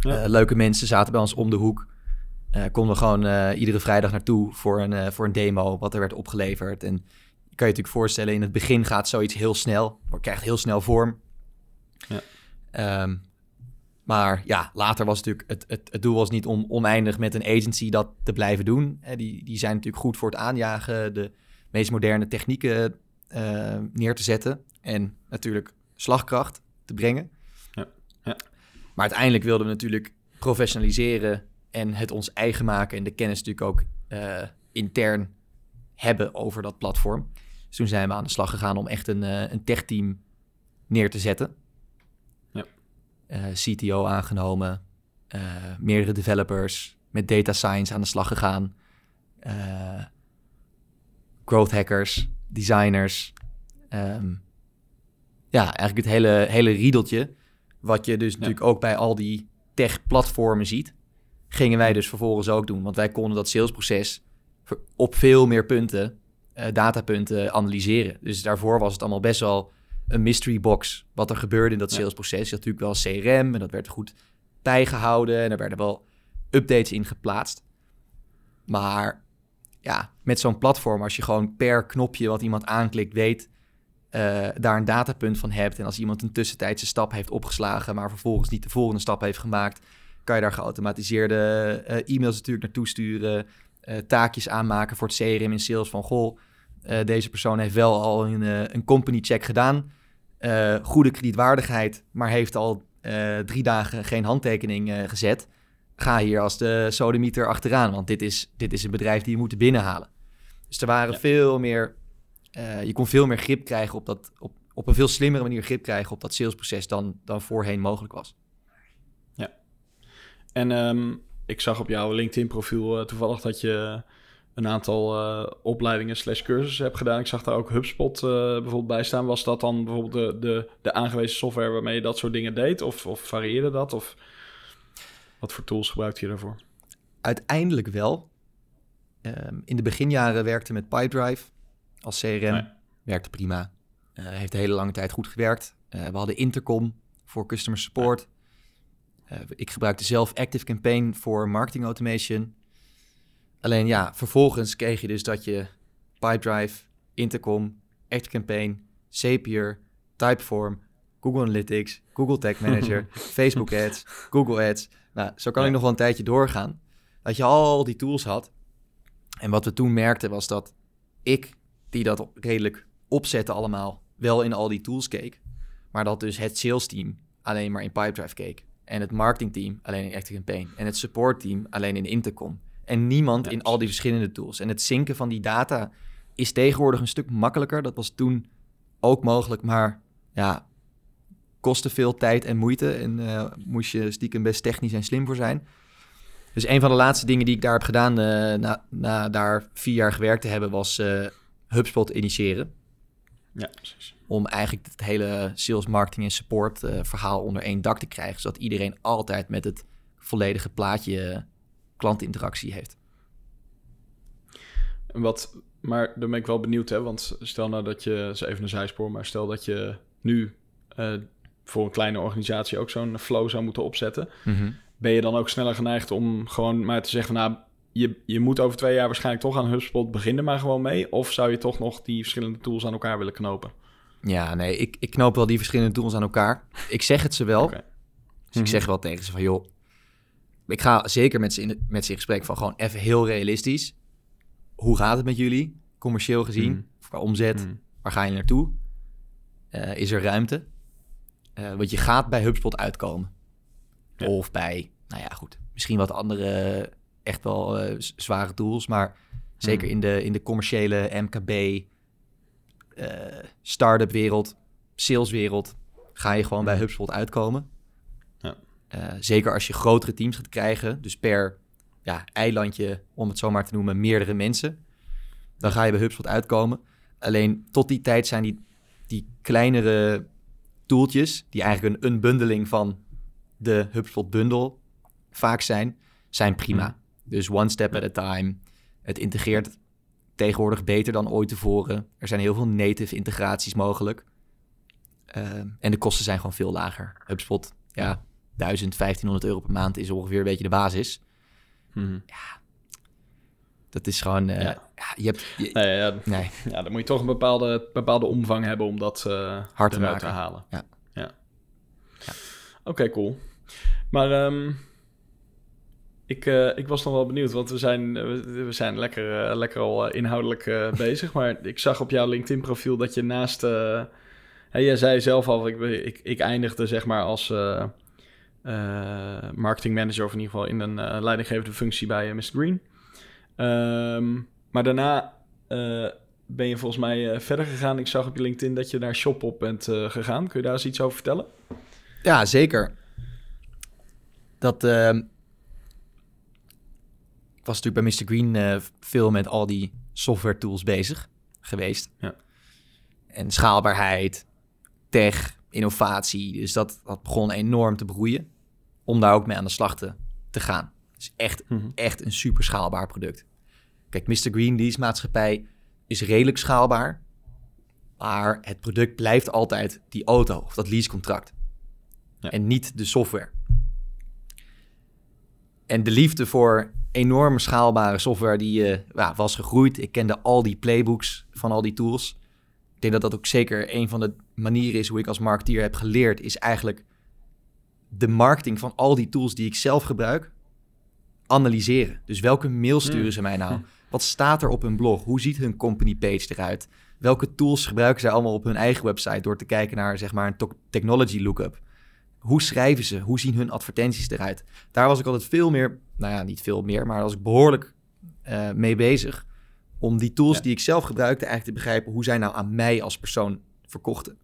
Eh, leuke mensen zaten bij ons om de hoek. Uh, konden we gewoon uh, iedere vrijdag naartoe voor een, voor een demo, wat er werd opgeleverd. En je kan je natuurlijk voorstellen, in het begin gaat zoiets heel snel, maar krijgt heel snel vorm. Ja. Um, maar ja, later was natuurlijk het, het, het doel was niet om oneindig met een agency dat te blijven doen. die, die zijn natuurlijk goed voor het aanjagen, de meest moderne technieken neer te zetten en natuurlijk slagkracht te brengen. Ja. Ja. Maar uiteindelijk wilden we natuurlijk professionaliseren en het ons eigen maken en de kennis natuurlijk ook uh, intern hebben over dat platform. Dus toen zijn we aan de slag gegaan om echt een, uh, een tech-team neer te zetten. Ja. Uh, eh, CTO aangenomen, meerdere developers, met data science aan de slag gegaan, growth hackers, designers. Um, ja, eigenlijk het hele, hele riedeltje wat je dus natuurlijk ook bij al die tech-platformen ziet, gingen wij dus vervolgens ook doen. Want wij konden dat salesproces op veel meer punten, uh, datapunten, analyseren. Dus daarvoor was het allemaal best wel een mystery box wat er gebeurde in dat salesproces. Je had natuurlijk wel CRM en dat werd goed bijgehouden en er werden wel updates in geplaatst. Maar ja, met zo'n platform, als je gewoon per knopje wat iemand aanklikt weet uh, daar een datapunt van hebt. En als iemand een tussentijdse stap heeft opgeslagen, maar vervolgens niet de volgende stap heeft gemaakt, kan je daar geautomatiseerde uh, e-mails natuurlijk naartoe sturen. Uh, taakjes aanmaken voor het CRM in sales van goh, deze persoon heeft wel al een, een company check gedaan. goede kredietwaardigheid, maar heeft al drie dagen geen handtekening gezet. ga hier als de sodemieter achteraan, want dit is, dit is een bedrijf die je moet binnenhalen. Dus er waren veel meer, uh, je kon veel meer grip krijgen op dat, op, op een veel slimmere manier grip krijgen op dat salesproces dan, dan voorheen mogelijk was. Ja. En um, ik zag op jouw LinkedIn-profiel uh, toevallig dat je een aantal uh, opleidingen slash cursussen hebt gedaan. Ik zag daar ook HubSpot uh, bijvoorbeeld bij staan. Was dat dan bijvoorbeeld de, de, de aangewezen software waarmee je dat soort dingen deed? Of, of varieerde dat? Of wat voor tools gebruikte je daarvoor? Uiteindelijk wel. Um, in de beginjaren werkte met Pipedrive als CRM. Werkte prima. Uh, heeft de hele lange tijd goed gewerkt. we hadden Intercom voor customer support. Uh, ik gebruikte zelf Active Campaign voor marketing automation. Alleen ja, vervolgens kreeg je dus dat je Pipedrive, Intercom, Active Campaign, Zapier, Typeform, Google Analytics, Google Tag Manager, <laughs> Facebook Ads, Google Ads. Nou, zo kan ik nog wel een tijdje doorgaan. Dat je al die tools had. En wat we toen merkten was dat ik, die dat redelijk opzette allemaal, wel in al die tools keek. Maar dat dus het sales team alleen maar in Pipedrive keek. En het marketingteam alleen in Active Campaign. En het support team alleen in Intercom. En niemand in al die verschillende tools. En het zinken van die data is tegenwoordig een stuk makkelijker. Dat was toen ook mogelijk, maar ja, kostte veel tijd en moeite. En uh, moest je stiekem best technisch en slim voor zijn. Dus een van de laatste dingen die ik daar heb gedaan uh, na, na, daar vier jaar gewerkt te hebben, was uh, HubSpot initiëren. Ja, precies om eigenlijk het hele sales, marketing en support uh, verhaal onder één dak te krijgen, zodat iedereen altijd met het volledige plaatje uh, klantinteractie heeft. Wat, maar dan ben ik wel benieuwd, hè? want stel nou dat je, dat is even een zijspoor, maar stel dat je nu uh, voor een kleine organisatie ook zo'n flow zou moeten opzetten. Mm -hmm. Ben je dan ook sneller geneigd om gewoon maar te zeggen, nou, je, je moet over twee jaar waarschijnlijk toch aan HubSpot beginnen, maar gewoon mee? Of zou je toch nog die verschillende tools aan elkaar willen knopen? Ja, nee, ik, ik knoop wel die verschillende tools aan elkaar. Ik zeg het ze wel. Okay. Dus ik zeg wel tegen ze van, joh, ik ga zeker met ze in, met ze in gesprek van gewoon even heel realistisch. Hoe gaat het met jullie, commercieel gezien, mm. qua omzet? Mm. Waar ga je naartoe? Uh, is er ruimte? Uh, want je gaat bij HubSpot uitkomen. Ja. Of bij, nou ja, goed, misschien wat andere echt wel uh, zware tools, maar zeker mm. in, de, in de commerciële MKB, uh, start-up wereld, saleswereld, ga je gewoon bij mhm. HubSpot uitkomen. Ja. Uh, zeker als je grotere teams gaat krijgen, dus per ja, eilandje, om het zo maar te noemen, meerdere mensen, dan ga je bij HubSpot uitkomen. Alleen tot die tijd zijn die, die kleinere tooltjes, die eigenlijk een unbundeling van de HubSpot bundle vaak zijn, zijn prima. Mhm. Dus one step at a time. Het integreert tegenwoordig beter dan ooit tevoren. Er zijn heel veel native integraties mogelijk. Ehm, en de kosten zijn gewoon veel lager. HubSpot, ja, 1000, 1500 euro per maand is ongeveer een beetje de basis. Hmm. Ja, dat is gewoon... Uh, ja. je hebt... nee, ja, nee. ja, dan moet je toch een bepaalde, bepaalde omvang hebben om dat uh, hard te, halen. Ja. ja. ja. Oké, cool. Maar um, ik, uh, ik was nog wel benieuwd, want we zijn, eh, we zijn lekker, uh, lekker al inhoudelijk bezig. Maar ik zag op jouw LinkedIn-profiel dat je naast... Hey, jij zei zelf al, ik, ik, ik eindigde zeg maar als marketing manager... of in ieder geval in een leidinggevende functie bij Mr. Green. Um, maar daarna ben je volgens mij verder gegaan. Ik zag op je LinkedIn dat je naar Shopop bent gegaan. Kun je daar eens iets over vertellen? Ja, zeker. Dat ehm, was natuurlijk bij Mr. Green uh, veel met al die software tools bezig geweest. Ja. En schaalbaarheid, tech, innovatie. Dus dat, dat begon enorm te broeien om daar ook mee aan de slag te, te gaan. Is echt, mhm. echt een super schaalbaar product. Kijk, Mr. Green Lease maatschappij is redelijk schaalbaar. Maar het product blijft altijd die auto of dat leasecontract. Ja. En niet de software. En de liefde voor enorm schaalbare software die uh, ja, was gegroeid. Ik kende al die playbooks van al die tools. Ik denk dat dat ook zeker een van de manieren is hoe ik als marketeer heb geleerd, is eigenlijk de marketing van al die tools die ik zelf gebruik, analyseren. Dus welke mail sturen hmm. ze mij nou? <laughs> Wat staat er op hun blog? Hoe ziet hun company page eruit? Welke tools gebruiken zij allemaal op hun eigen website door te kijken naar zeg maar een technology lookup? Hoe schrijven ze? Hoe zien hun advertenties eruit? Daar was ik altijd veel meer, nou ja, niet veel meer, maar was ik behoorlijk uh, mee bezig. Om die tools die ik zelf gebruikte eigenlijk te begrijpen hoe zij nou aan mij als persoon verkochten.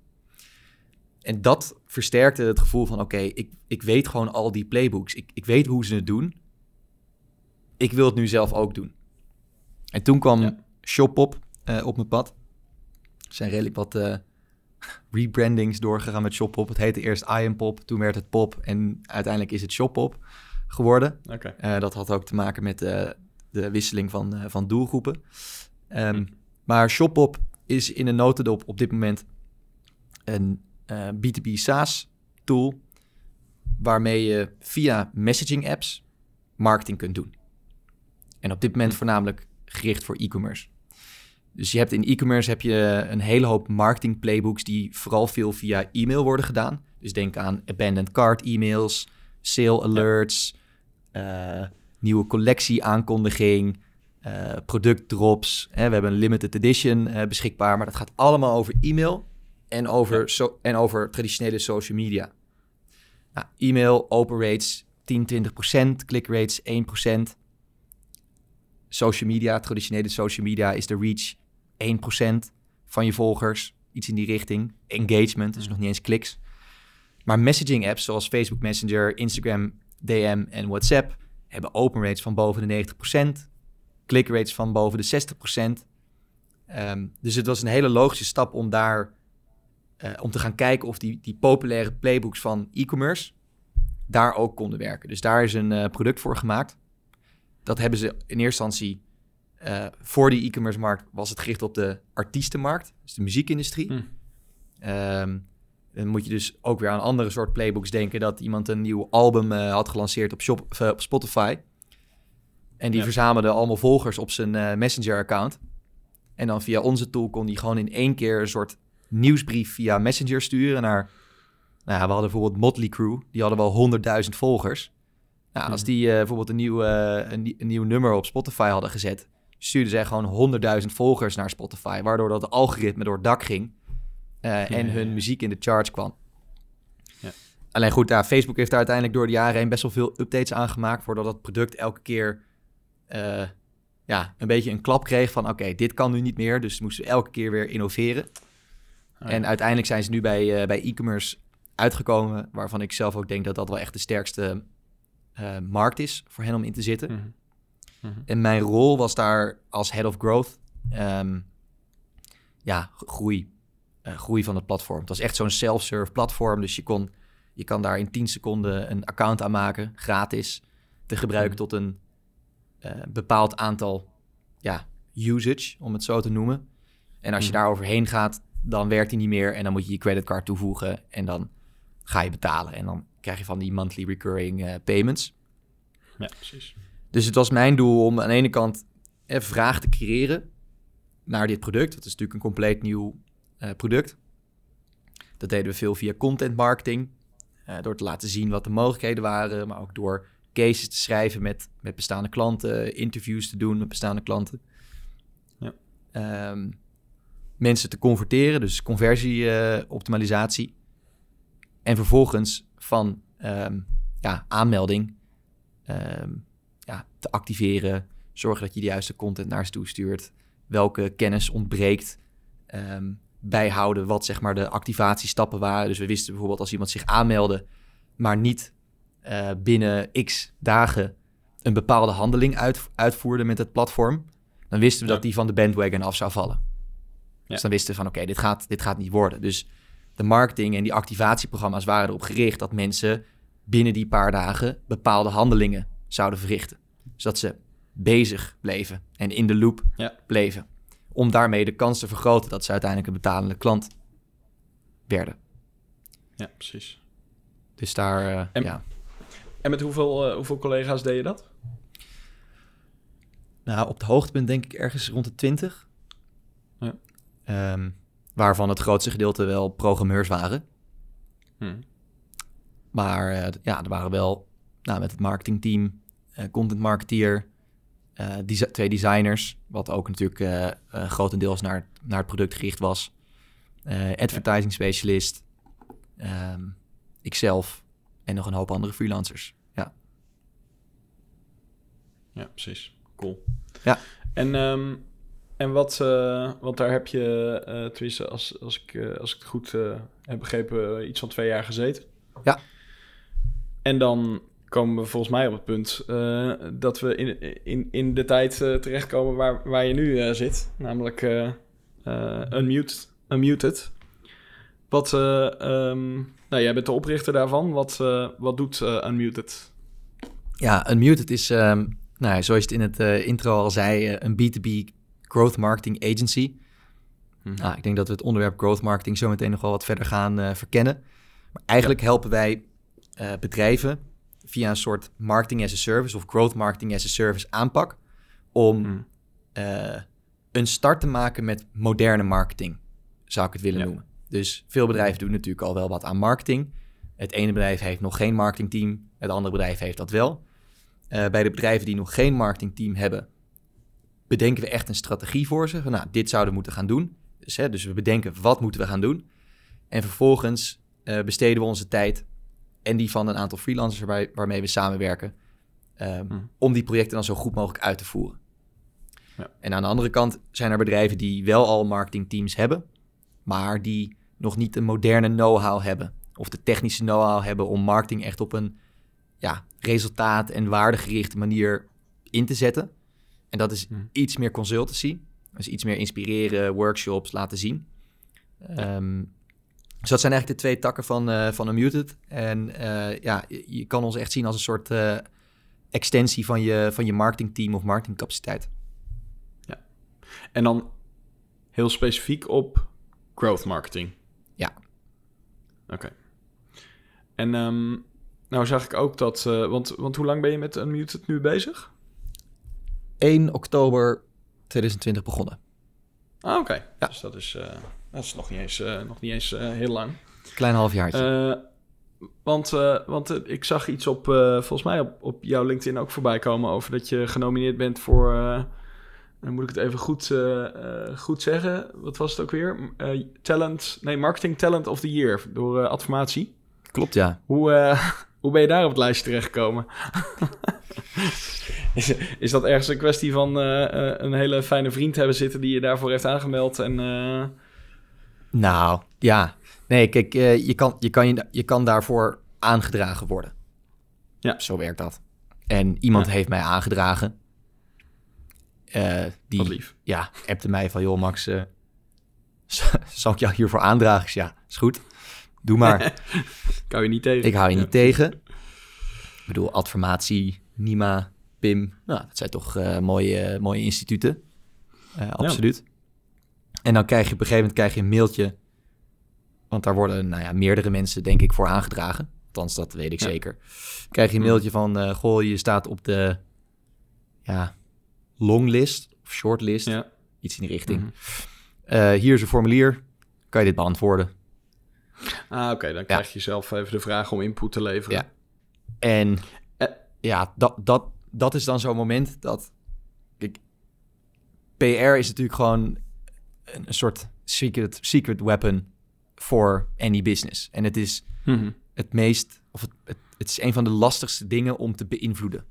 En dat versterkte het gevoel van: oké, ik, ik weet gewoon al die playbooks. Ik, ik weet hoe ze het doen. Ik wil het nu zelf ook doen. En toen kwam ja. Shoppop uh, op mijn pad. Er zijn redelijk wat uh, rebrandings doorgegaan met Shoppop. Het heette eerst Pop, toen werd het Pop en uiteindelijk is het Shoppop geworden. Okay. Uh, dat had ook te maken met de wisseling van, van doelgroepen. Um, hm. Maar Shoppop is in een notendop op dit moment een uh, B2B SaaS tool waarmee je via messaging apps marketing kunt doen. En op dit moment hm. voornamelijk gericht voor e-commerce. Dus je hebt in e-commerce heb je een hele hoop marketing playbooks die vooral veel via e-mail worden gedaan. Dus denk aan abandoned cart e-mails, sale alerts, uh, nieuwe collectie aankondiging, uh, productdrops. Hè, we hebben een limited edition uh, beschikbaar, maar dat gaat allemaal over e-mail en over, so en over traditionele social media. Nou, e-mail, open rates 10, 20 procent, click rates 1 procent. Social media, traditionele social media is de reach 1 procent van je volgers. Iets in die richting. Engagement, dus nog niet eens kliks. Maar messaging apps zoals Facebook Messenger, Instagram, DM en WhatsApp hebben open rates van boven de 90%, click rates van boven de 60%. Um, ehm, dus het was een hele logische stap om daar uh, om te gaan kijken of die, die populaire playbooks van e-commerce daar ook konden werken. Dus daar is een uh, product voor gemaakt. Dat hebben ze in eerste instantie uh, voor die e-commerce markt was het gericht op de artiestenmarkt, dus de muziekindustrie. Hmm. Um, dan moet je dus ook weer aan andere soort playbooks denken. Dat iemand een nieuw album uh, had gelanceerd op, shop, uh, op Spotify. En die verzamelde allemaal volgers op zijn Messenger-account. En dan via onze tool kon die gewoon in één keer een soort nieuwsbrief via Messenger sturen naar... Nou ja, we hadden bijvoorbeeld Motley Crue. Die hadden wel 100.000 volgers. Nou, als die bijvoorbeeld een nieuw, een, een, nieuw nummer op Spotify hadden gezet... stuurden zij gewoon 100.000 volgers naar Spotify. Waardoor dat algoritme door het dak ging... Uh, en hun muziek in de charts kwam. Ja. Alleen goed, ja, Facebook heeft daar uiteindelijk door de jaren heen best wel veel updates aangemaakt, voordat dat product elke keer uh, ja, een beetje een klap kreeg van oké, dit kan nu niet meer, dus moesten we elke keer weer innoveren. En uiteindelijk zijn ze nu bij, uh, bij e-commerce uitgekomen, waarvan ik zelf ook denk dat dat wel echt de sterkste markt is voor hen om in te zitten. Mm -hmm. En mijn rol was daar als head of growth, um, ja, groei uh, groei van het platform. Het was echt zo'n self-serve platform, dus je, kon, je kan daar in 10 seconden een account aanmaken, gratis, te gebruiken mhm. tot een uh, bepaald aantal ja, usage, om het zo te noemen. En als je mhm. daar overheen gaat, dan werkt hij niet meer en dan moet je je creditcard toevoegen en dan ga je betalen. En dan krijg je van die monthly recurring uh, payments. Ja, precies. Dus het was mijn doel om aan de ene kant een vraag te creëren naar dit product. Dat is natuurlijk een compleet nieuw uh, product. Dat deden we veel via content marketing. Uh, door te laten zien wat de mogelijkheden waren, maar ook door cases te schrijven met, met bestaande klanten, interviews te doen met bestaande klanten. Ja. Um, mensen te converteren, dus conversie-optimalisatie. Uh, en vervolgens van um, ja, aanmelding um, ja, te activeren, zorgen dat je de juiste content naar ze toe stuurt, welke kennis ontbreekt. Um, bijhouden wat zeg maar de activatiestappen waren. Dus we wisten bijvoorbeeld als iemand zich aanmeldde, maar niet uh, binnen x dagen een bepaalde handeling uit, uitvoerde met het platform, dan wisten we dat die van de bandwagon af zou vallen. Ja. Dus dan wisten we van oké, dit, gaat, dit gaat niet worden. Dus de marketing en die activatieprogramma's waren erop gericht dat mensen binnen die paar dagen bepaalde handelingen zouden verrichten. Zodat ze bezig bleven en in de loop ja. bleven om daarmee de kans te vergroten dat ze uiteindelijk een betalende klant werden. Ja, precies. Dus daar, uh, en, ja. En met hoeveel, uh, hoeveel collega's deed je dat? Nou, op het hoogtepunt denk ik ergens rond de 20. Ja. Um, waarvan het grootste gedeelte wel programmeurs waren. Hmm. Maar uh, ja, er waren wel nou, met het marketingteam, content marketeer, uh, twee designers, wat ook natuurlijk uh, grotendeels naar, naar het product gericht was. advertising specialist, um, ikzelf En nog een hoop andere freelancers. Ja, ja precies. Cool. Ja. En, um, en wat, uh, want daar heb je, uh, tenminste, als, als, ik, uh, als ik het goed heb begrepen, iets van twee jaar gezeten. Ja. En dan komen we volgens mij op het punt dat we in, in, in de tijd terechtkomen waar, waar je nu zit, namelijk unmuted. unmuted. Wat, um, nou, jij bent de oprichter daarvan. Wat, wat doet Unmuted? Ja, Unmuted is um, nou, zoals je het in het uh, intro al zei, uh, een B2B growth marketing agency. Hmm. Nou, ik denk dat we het onderwerp growth marketing zo meteen nog wel wat verder gaan uh, verkennen. Maar eigenlijk helpen wij bedrijven via een soort marketing as a service of growth marketing as a service aanpak om hmm. een start te maken met moderne marketing, zou ik het willen noemen. Dus veel bedrijven doen natuurlijk al wel wat aan marketing. Het ene bedrijf heeft nog geen marketingteam, het andere bedrijf heeft dat wel. Uh, bij de bedrijven die nog geen marketingteam hebben, bedenken we echt een strategie voor ze. Van, nou, dit zouden we moeten gaan doen. Dus, hè, dus we bedenken wat moeten we gaan doen. En vervolgens uh, besteden we onze tijd en die van een aantal freelancers waarbij, waarmee we samenwerken, um, hmm. om die projecten dan zo goed mogelijk uit te voeren. Ja. En aan de andere kant zijn er bedrijven die wel al marketingteams hebben, maar die nog niet de moderne know-how hebben of de technische know-how hebben om marketing echt op een ja, resultaat- en waardegerichte manier in te zetten. En dat is hmm. iets meer consultancy. Dus iets meer inspireren, workshops laten zien. Ehm, dus dat zijn eigenlijk de twee takken van, uh, van Unmuted. En uh, ja, je, kan ons echt zien als een soort uh, extensie van je, van je marketingteam of marketingcapaciteit. Ja. En dan heel specifiek op growth marketing. Ja. Oké. En um, nou zag ik ook dat, want, want hoe lang ben je met Unmuted nu bezig? 1 oktober 2020 begonnen. Ah, oké. Ja. Dus dat is, dat is nog niet eens, uh, nog niet eens heel lang. Klein halfjaartje. want want ik zag iets op, volgens mij op, op jouw LinkedIn ook voorbij komen over dat je genomineerd bent voor, dan moet ik het even goed, goed zeggen. Wat was het ook weer? talent, nee, Marketing Talent of the Year door Adformatie. Klopt, ja. Hoe, <laughs> hoe ben je daar op het lijstje terechtgekomen? <laughs> is, is dat ergens een kwestie van een hele fijne vriend hebben zitten die je daarvoor heeft aangemeld? En. Nou, ja. Nee, kijk, je, kan, je, kan je, je kan daarvoor aangedragen worden. Ja. Zo werkt dat. En iemand heeft mij aangedragen. die, Wat lief. Ja, appte mij van, joh Max, <laughs> zal ik jou hiervoor aandragen? Ja, is goed. Doe maar. <laughs> ik hou je niet tegen. Ik hou je niet tegen. Ik bedoel, Adformatie, Nima, PIM. Nou, dat zijn toch uh, mooie, mooie instituten. Uh, absoluut. En dan krijg je op een gegeven moment krijg je een mailtje. Want daar worden nou ja, meerdere mensen, denk ik, voor aangedragen. Althans, dat weet ik zeker. Krijg je een hm. mailtje van, uh, goh, je staat op de ja, longlist of shortlist. Ja. Iets in die richting. Mm hier is een formulier. Kan je dit beantwoorden? Ah, oké. Dan krijg je zelf even de vraag om input te leveren. Ja. En eh, ja, dat, dat, dat is dan zo'n moment dat... Kijk, PR is natuurlijk gewoon een, soort secret, secret weapon voor any business. En het is mhm. het meest... Of het, het, het is een van de lastigste dingen om te beïnvloeden.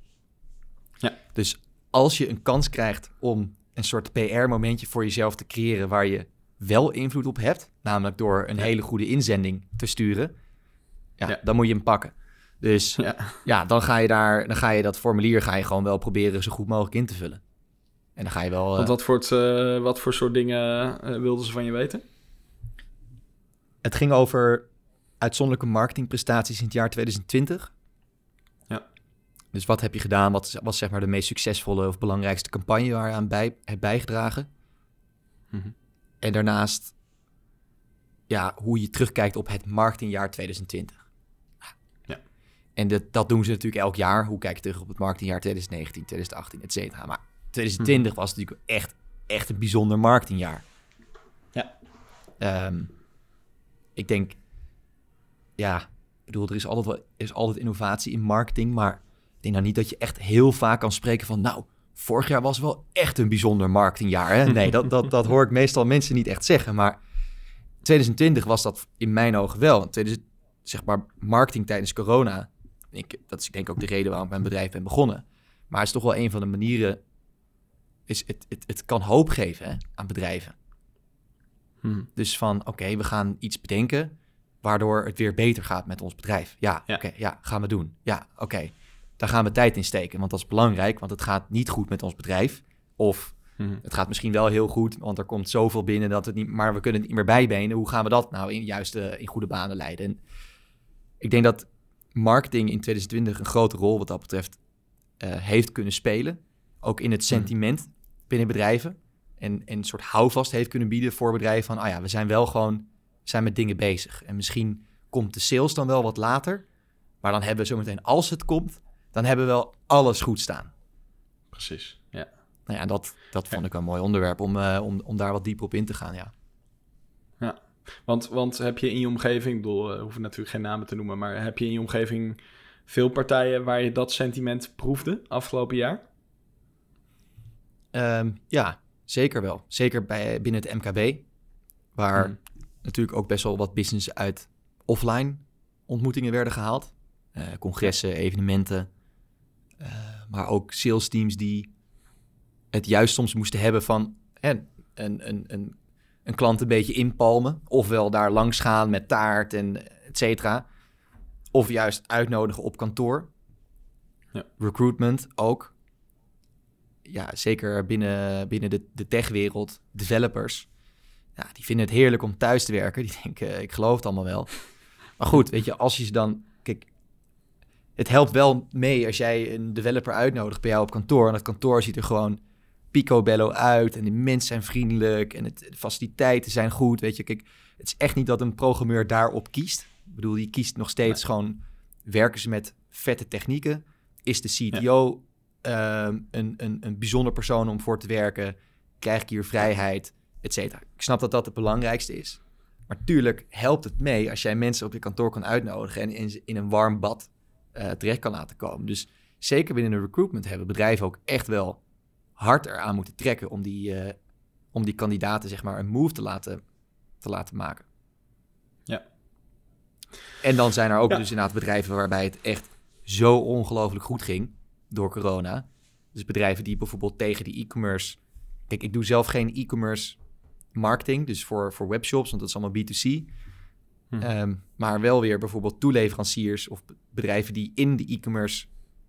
Ja. Dus als je een kans krijgt om een soort PR-momentje voor jezelf te creëren... waar je wel invloed op hebt, namelijk door een hele goede inzending te sturen, ja, dan moet je hem pakken. Dus ja. ja, dan ga je daar, dan ga je dat formulier ga je gewoon wel proberen zo goed mogelijk in te vullen. En dan ga je wel. Want eh, wat voor, het, uh, wat voor soort dingen uh, wilden ze van je weten? Het ging over uitzonderlijke marketingprestaties in het jaar 2020. Ja. Dus wat heb je gedaan? Wat was zeg maar de meest succesvolle of belangrijkste campagne waar je aan bij, hebt bijgedragen? Mm en daarnaast ja, hoe je terugkijkt op het marketingjaar 2020. Ja. En dat, dat doen ze natuurlijk elk jaar. Hoe kijk je terug op het marketingjaar 2019, 2018, et cetera. Maar 2020 was natuurlijk echt, echt een bijzonder marketingjaar. Ja. Um, ik denk, ja, ik bedoel, er is altijd, wel, er is altijd innovatie in marketing, maar ik denk nou niet dat je echt heel vaak kan spreken van, nou, vorig jaar was wel echt een bijzonder marketingjaar. Hè? Nee, dat, dat, dat hoor ik meestal mensen niet echt zeggen. Maar 2020 was dat in mijn ogen wel. 2020 zeg maar marketing tijdens corona. Ik, dat is denk ik ook de reden waarom ik mijn bedrijf ben begonnen. Maar het is toch wel een van de manieren. Is het, het, het kan hoop geven hè, aan bedrijven. Hmm. Dus van oké, we gaan iets bedenken waardoor het weer beter gaat met ons bedrijf. Ja, oké, ja, gaan we doen. Ja, oké. Daar gaan we tijd in steken, want dat is belangrijk, want het gaat niet goed met ons bedrijf. Of hmm. het gaat misschien wel heel goed, want er komt zoveel binnen dat het niet, maar we kunnen het niet meer bijbenen. Hoe gaan we dat nou in juist in goede banen leiden? En ik denk dat marketing in 2020 een grote rol wat dat betreft uh, heeft kunnen spelen. Ook in het hmm. sentiment binnen bedrijven. En, en een soort houvast heeft kunnen bieden voor bedrijven van, ah ja, we zijn wel gewoon zijn met dingen bezig. En misschien komt de sales dan wel wat later. Maar dan hebben we zometeen, als het komt, dan hebben we wel alles goed staan. Precies, ja. Nou ja, dat, dat vond ik een mooi onderwerp om, uh, om, om daar wat dieper op in te gaan, ja. Ja, want, want heb je in je omgeving, ik bedoel, uh, hoeven natuurlijk geen namen te noemen, maar heb je in je omgeving veel partijen waar je dat sentiment proefde afgelopen jaar? Um, ja, zeker wel. Zeker bij, binnen het MKB, waar hmm natuurlijk ook best wel wat business uit offline ontmoetingen werden gehaald. Uh, congressen, evenementen. Uh, maar ook sales teams die het juist soms moesten hebben van een, een, een, een klant een beetje inpalmen. Ofwel daar langs gaan met taart en et cetera. Of juist uitnodigen op kantoor. Ja. Recruitment ook. Ja, zeker binnen, binnen de, de techwereld, developers ja, die vinden het heerlijk om thuis te werken. <laughs> Die denken, ik geloof het allemaal wel. Maar goed, weet je, als je ze dan... Kijk, het helpt wel mee als jij een developer uitnodigt bij jou op kantoor. En dat kantoor ziet er gewoon picobello uit. En de mensen zijn vriendelijk. En het, de faciliteiten zijn goed. Weet je, kijk, het is echt niet dat een programmeur daarop kiest. Ik bedoel, die kiest nog steeds gewoon... Werken ze met vette technieken? Is de CTO ehm, een, een, een bijzonder persoon om voor te werken? Krijg ik hier vrijheid? et cetera. Ik snap dat dat het belangrijkste is. Maar tuurlijk helpt het mee als jij mensen op je kantoor kan uitnodigen en in, in een warm bad uh, terecht kan laten komen. Dus zeker binnen de recruitment hebben bedrijven ook echt wel hard eraan moeten trekken om die, uh, om die kandidaten zeg maar een move te laten, te laten maken. Ja. En dan zijn er ook dus inderdaad bedrijven waarbij het echt zo ongelooflijk goed ging door corona. Dus bedrijven die bijvoorbeeld tegen die e-commerce... Kijk, ik doe zelf geen e-commerce marketing, dus voor, voor webshops, want dat is allemaal B2C. Hm. Ehm, maar wel weer bijvoorbeeld toeleveranciers of bedrijven die in de e-commerce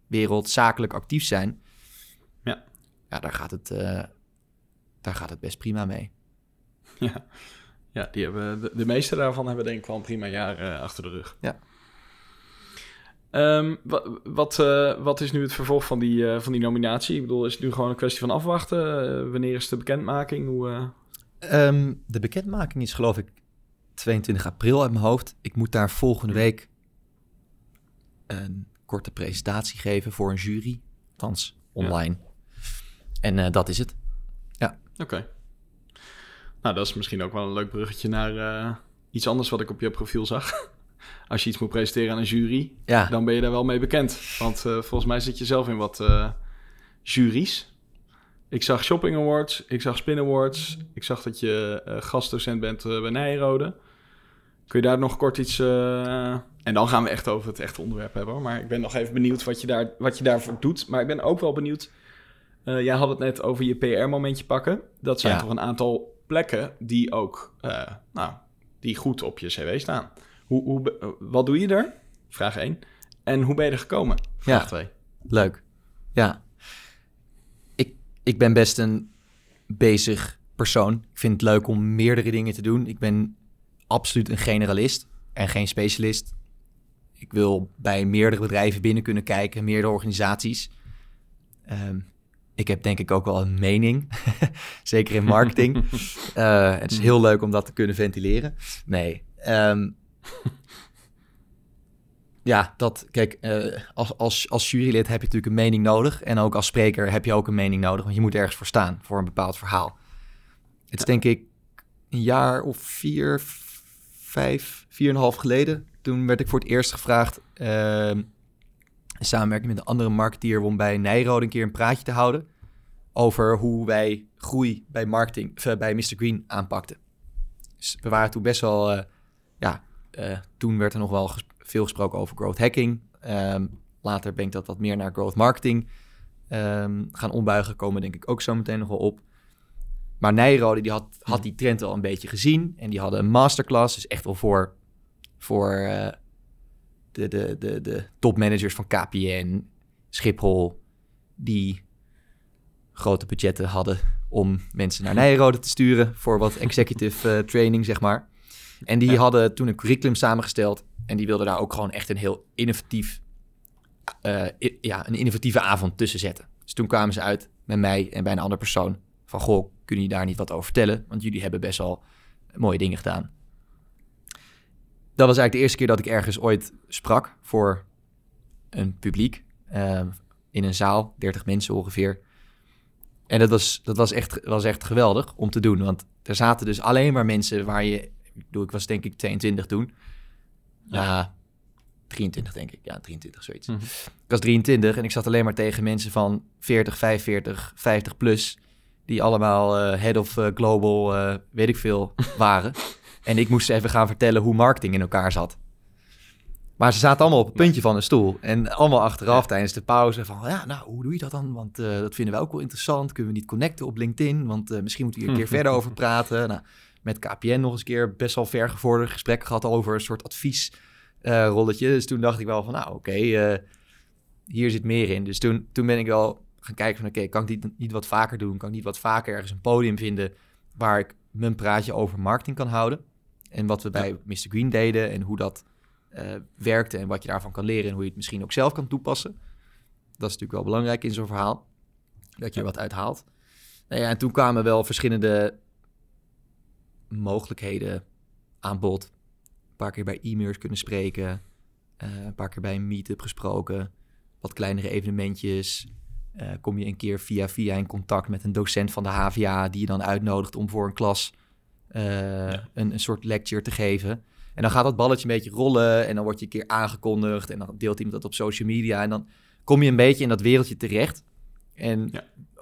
wereld zakelijk actief zijn. Ja, ja daar, gaat het, uh, daar gaat het best prima mee. Ja, ja die hebben, de, de meeste daarvan hebben denk ik wel een prima jaar uh, achter de rug. Ja. Um, wat, wat, uh, wat, is nu het vervolg van die, van die nominatie? Ik bedoel, is het nu gewoon een kwestie van afwachten? wanneer is de bekendmaking? Hoe, Um, de bekendmaking is geloof ik 22 april uit mijn hoofd. Ik moet daar volgende week een korte presentatie geven voor een jury. Althans, online. En dat is het. Ja. Oké. Nou, dat is misschien ook wel een leuk bruggetje naar iets anders wat ik op je profiel zag. <laughs> Als je iets moet presenteren aan een jury, ja. dan ben je daar wel mee bekend. Want uh, volgens mij zit je zelf in wat juries. Ik zag Shopping Awards, ik zag Spin Awards, ik zag dat je uh, gastdocent bent uh, bij Nijrode. Kun je daar nog kort iets... Uh, en dan gaan we echt over het echte onderwerp hebben. Maar ik ben nog even benieuwd wat je, daar, wat je daarvoor doet. Maar ik ben ook wel benieuwd... jij had het net over je PR-momentje pakken. Dat zijn toch een aantal plekken die ook... nou, die goed op je cv staan. Hoe, hoe, wat doe je er? Vraag 1. En hoe ben je er gekomen? Vraag 2. Leuk. Ja, ik ben best een bezig persoon. Ik vind het leuk om meerdere dingen te doen. Ik ben absoluut een generalist en geen specialist. Ik wil bij meerdere bedrijven binnen kunnen kijken, meerdere organisaties. Ehm, ik heb denk ik ook wel een mening, <laughs> zeker in marketing. uh, <laughs> het is heel leuk om dat te kunnen ventileren. Nee, um, <laughs> ja, dat, kijk, uh, als, als, als jurylid heb je natuurlijk een mening nodig. En ook als spreker heb je ook een mening nodig, want je moet ergens voor staan, voor een bepaald verhaal. Het is denk ik een jaar of vier, vijf, vier en een half geleden. Toen werd ik voor het eerst gevraagd, uh, in samenwerking met een andere marketeer, om bij Nijrode een keer een praatje te houden over hoe wij groei bij marketing, uh, bij Mr. Green aanpakten. Dus we waren toen best wel, uh, ja, toen werd er nog wel veel gesproken over growth hacking. Ehm, later ben ik dat wat meer naar growth marketing um, gaan ombuigen. Komen denk ik ook zo meteen nog wel op. Maar Nijrode die had, had die trend al een beetje gezien. En die hadden een masterclass. Dus echt wel voor, voor uh, de, de, de, de topmanagers van KPN, Schiphol. Die grote budgetten hadden om mensen naar <laughs> Nijrode te sturen. Voor wat executive uh, training, zeg maar. En die hadden toen een curriculum samengesteld. En die wilden daar ook gewoon echt een heel innovatief, uh, ja, een innovatieve avond tussen zetten. Dus toen kwamen ze uit met mij en bij een andere persoon. Van, goh, kun je daar niet wat over vertellen? Want jullie hebben best wel mooie dingen gedaan. Dat was eigenlijk de eerste keer dat ik ergens ooit sprak voor een publiek. Uh, in een zaal, 30 mensen ongeveer. En dat was, dat was, echt, was echt geweldig om te doen. Want er zaten dus alleen maar mensen waar je... Ik ik was denk ik 22 toen. Ja. 23 denk ik. Ja, 23, zoiets. Mhm. Ik was 23 en ik zat alleen maar tegen mensen van 40, 45, 50 plus... die allemaal uh, head of uh, global, uh, weet ik veel, <laughs> waren. en ik moest even gaan vertellen hoe marketing in elkaar zat. Maar ze zaten allemaal op het puntje van een stoel. En allemaal achteraf tijdens de pauze van... ja, nou, hoe doe je dat dan? Want dat vinden we ook wel interessant. Kunnen we niet connecten op LinkedIn? Want misschien moeten we hier een keer <laughs> verder over praten. Nou, met KPN nog eens een keer best wel vergevorderd gesprek gehad... over een soort adviesrolletje. Uh, dus toen dacht ik wel van, nou, oké, okay, hier zit meer in. Dus toen, toen ben ik wel gaan kijken van... oké, kan ik dit niet wat vaker doen? Kan ik niet wat vaker ergens een podium vinden... waar ik mijn praatje over marketing kan houden? En wat we bij Mr. Green deden en hoe dat uh, werkte en wat je daarvan kan leren en hoe je het misschien ook zelf kan toepassen. Dat is natuurlijk wel belangrijk in zo'n verhaal, dat je er wat uithaalt. Nou ja, en toen kwamen wel verschillende mogelijkheden aan bod. Een paar keer bij e-mails kunnen spreken, uh, een paar keer bij een meetup gesproken, wat kleinere evenementjes. Uh, kom je een keer via via in contact met een docent van de HVA die je dan uitnodigt om voor een klas ja. een, een soort lecture te geven. En dan gaat dat balletje een beetje rollen en dan word je een keer aangekondigd en dan deelt iemand dat op social media en dan kom je een beetje in dat wereldje terecht. En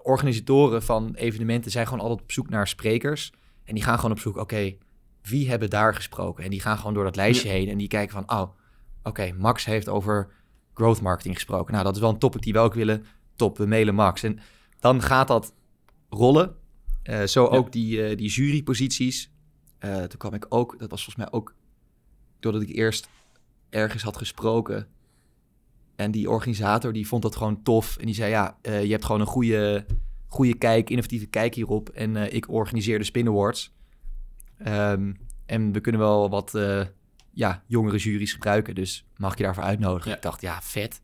organisatoren van evenementen zijn gewoon altijd op zoek naar sprekers en die gaan gewoon op zoek, oké, wie hebben daar gesproken? En die gaan gewoon door dat lijstje heen en die kijken van, oh, oké, Max heeft over growth marketing gesproken. Nou, dat is wel een topic die we ook willen. Top, we mailen Max. En dan gaat dat rollen. Uh, zo ook die, uh, die juryposities. Uh, toen kwam ik ook, dat was volgens mij ook doordat ik eerst ergens had gesproken. En die organisator die vond dat gewoon tof. En die zei, ja, je hebt gewoon een goede, goede kijk, innovatieve kijk hierop. En uh, ik organiseer de Spin Awards. Um, en we kunnen wel wat uh, ja, jongere juries gebruiken. Dus mag je daarvoor uitnodigen? Ja. Ik dacht, ja, vet.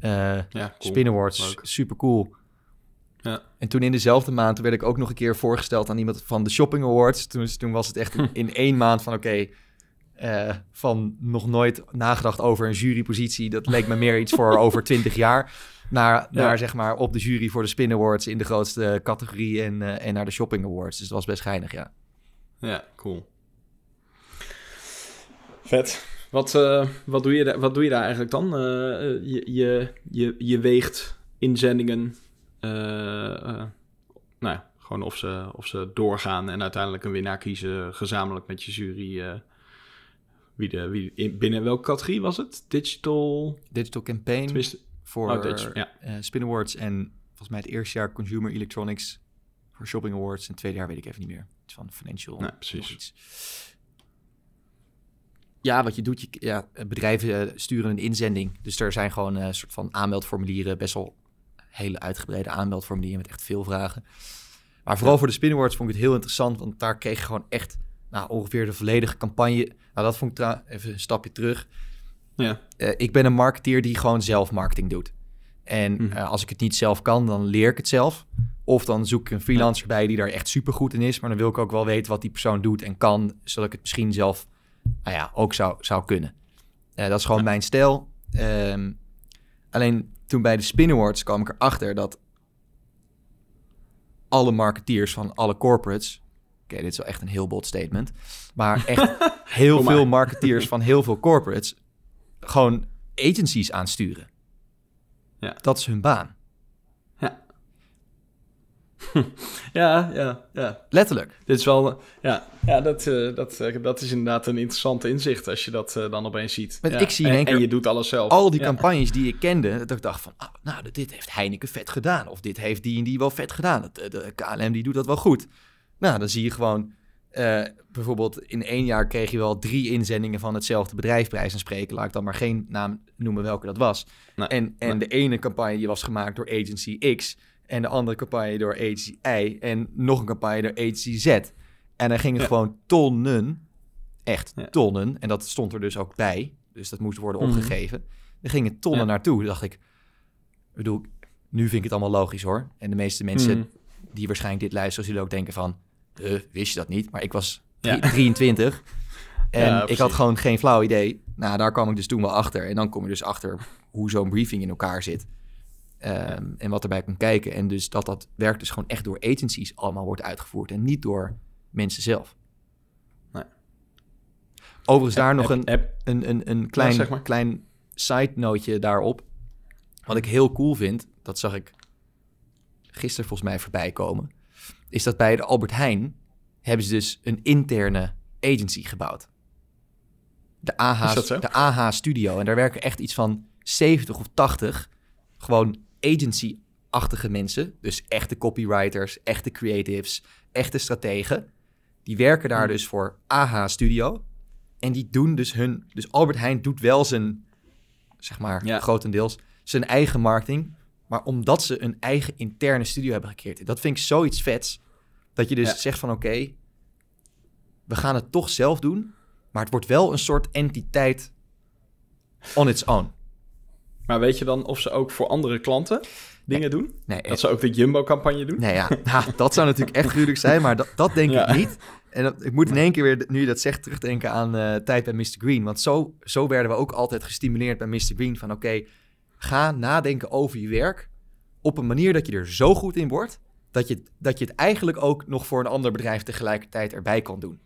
ja, cool. Spin Awards, super cool. Ja. En toen in dezelfde maand werd ik ook nog een keer voorgesteld aan iemand van de Shopping Awards. Toen, toen was het echt <laughs> in, één maand van oké, uh, van nog nooit nagedacht over een jurypositie. Dat leek me meer iets voor over twintig jaar. Naar, naar zeg maar op de jury voor de Spin Awards in de grootste categorie en, uh, en naar de Shopping Awards. Dus dat was best geinig, ja. Ja, cool. Vet. Wat, uh, wat, doe, je daar, wat doe je daar eigenlijk dan? je, je, je, je weegt inzendingen. nou gewoon of ze, of ze doorgaan en uiteindelijk een winnaar kiezen gezamenlijk met je jury wie de, wie, binnen welke categorie was het? Digital... Digital Campaign voor oh, ja. uh, Spin Awards. En volgens mij het eerste jaar Consumer Electronics voor Shopping Awards. En het tweede jaar weet ik even niet meer. Iets van Financial. Nee, precies. Ja, wat je doet, je, ja, bedrijven eh, sturen een inzending. Dus er zijn gewoon een uh, soort van aanmeldformulieren. Best wel hele uitgebreide aanmeldformulieren met echt veel vragen. Maar vooral voor de Spin Awards vond ik het heel interessant. Want daar kreeg je gewoon echt nou, ongeveer de volledige campagne. Nou, dat vond ik even een stapje terug. Ja. Uh, ik ben een marketeer die gewoon zelf marketing doet. En mm. uh, als ik het niet zelf kan, dan leer ik het zelf. Of dan zoek ik een freelancer bij die daar echt super goed in is. Maar dan wil ik ook wel weten wat die persoon doet en kan. Zodat ik het misschien zelf nou ja, ook zou, zou kunnen. Uh, dat is gewoon mijn stijl. Um, alleen toen bij de Spin Awards kwam ik erachter dat alle marketeers van alle corporates okay, dit is wel echt een heel bot statement. Maar echt <laughs> heel veel marketeers van heel veel corporates gewoon agencies aansturen. Ja. Dat is hun baan. Ja. <laughs> ja, ja, ja. Letterlijk. Dit is wel, ja, ja dat, uh, dat, uh, dat is inderdaad een interessante inzicht als je dat uh, dan opeens ziet. Ja. ik zie en, en, en, je doet alles zelf. Al die campagnes die ik kende, dat ik dacht van, oh, nou, dit heeft Heineken vet gedaan. Of dit heeft die en die wel vet gedaan. De, de KLM die doet dat wel goed. Nou, dan zie je gewoon, bijvoorbeeld in één jaar kreeg je wel drie inzendingen van hetzelfde bedrijfprijs en spreken. Laat ik dan maar geen naam noemen welke dat was. Nee, en en nee. de ene campagne die was gemaakt door Agency X en de andere campagne door Agency Y en nog een campagne door Agency Z. En er gingen ja. gewoon tonnen, echt ja. tonnen, en dat stond er dus ook bij, dus dat moest worden opgegeven. Mm. Er gingen tonnen ja. naartoe. Toen dacht ik, ik bedoel, nu vind ik het allemaal logisch hoor. En de meeste mensen mm. die waarschijnlijk dit luisteren, zullen ook denken van, uh, wist je dat niet? Maar ik was 23 <laughs> en ik had gewoon geen flauw idee. Nou, daar kwam ik dus toen wel achter. En dan kom je dus achter hoe zo'n briefing in elkaar zit. Um, en wat erbij kan kijken. En dus dat dat werk dus gewoon echt door agencies allemaal wordt uitgevoerd. En niet door mensen zelf. Nee. Overigens daar nog een, een, een, een klein, ja, zeg maar. klein side noteje daarop. Wat ik heel cool vind, dat zag ik gisteren volgens mij voorbij komen. Is dat bij de Albert Heijn hebben ze dus een interne agency gebouwd. De AH, de AH Studio. En daar werken echt iets van 70 of 80 gewoon agency-achtige mensen. Dus echte copywriters, echte creatives, echte strategen. Die werken daar dus voor AH Studio. En die doen dus hun... Dus Albert Heijn doet wel zijn, zeg maar, ja. grotendeels zijn eigen marketing. Maar omdat ze een eigen interne studio hebben gecreëerd. Dat vind ik zoiets vets. Dat je dus ja. zegt van oké, okay, we gaan het toch zelf doen. Maar het wordt wel een soort entiteit on its own. Maar weet je dan of ze ook voor andere klanten dingen nee, doen? Nee, dat ze ook de Jumbo-campagne doen? Nee, ja. Nou, dat zou natuurlijk echt gruwelijk zijn, maar dat, dat denk ja. ik niet. En dat, ik moet in één keer weer, nu je dat zegt, terugdenken aan uh, tijd bij Mr. Green. Want zo, zo werden we ook altijd gestimuleerd bij Mr. Green van oké, okay, ga nadenken over je werk op een manier dat je er zo goed in wordt, dat je, dat je het eigenlijk ook nog voor een ander bedrijf tegelijkertijd erbij kan doen.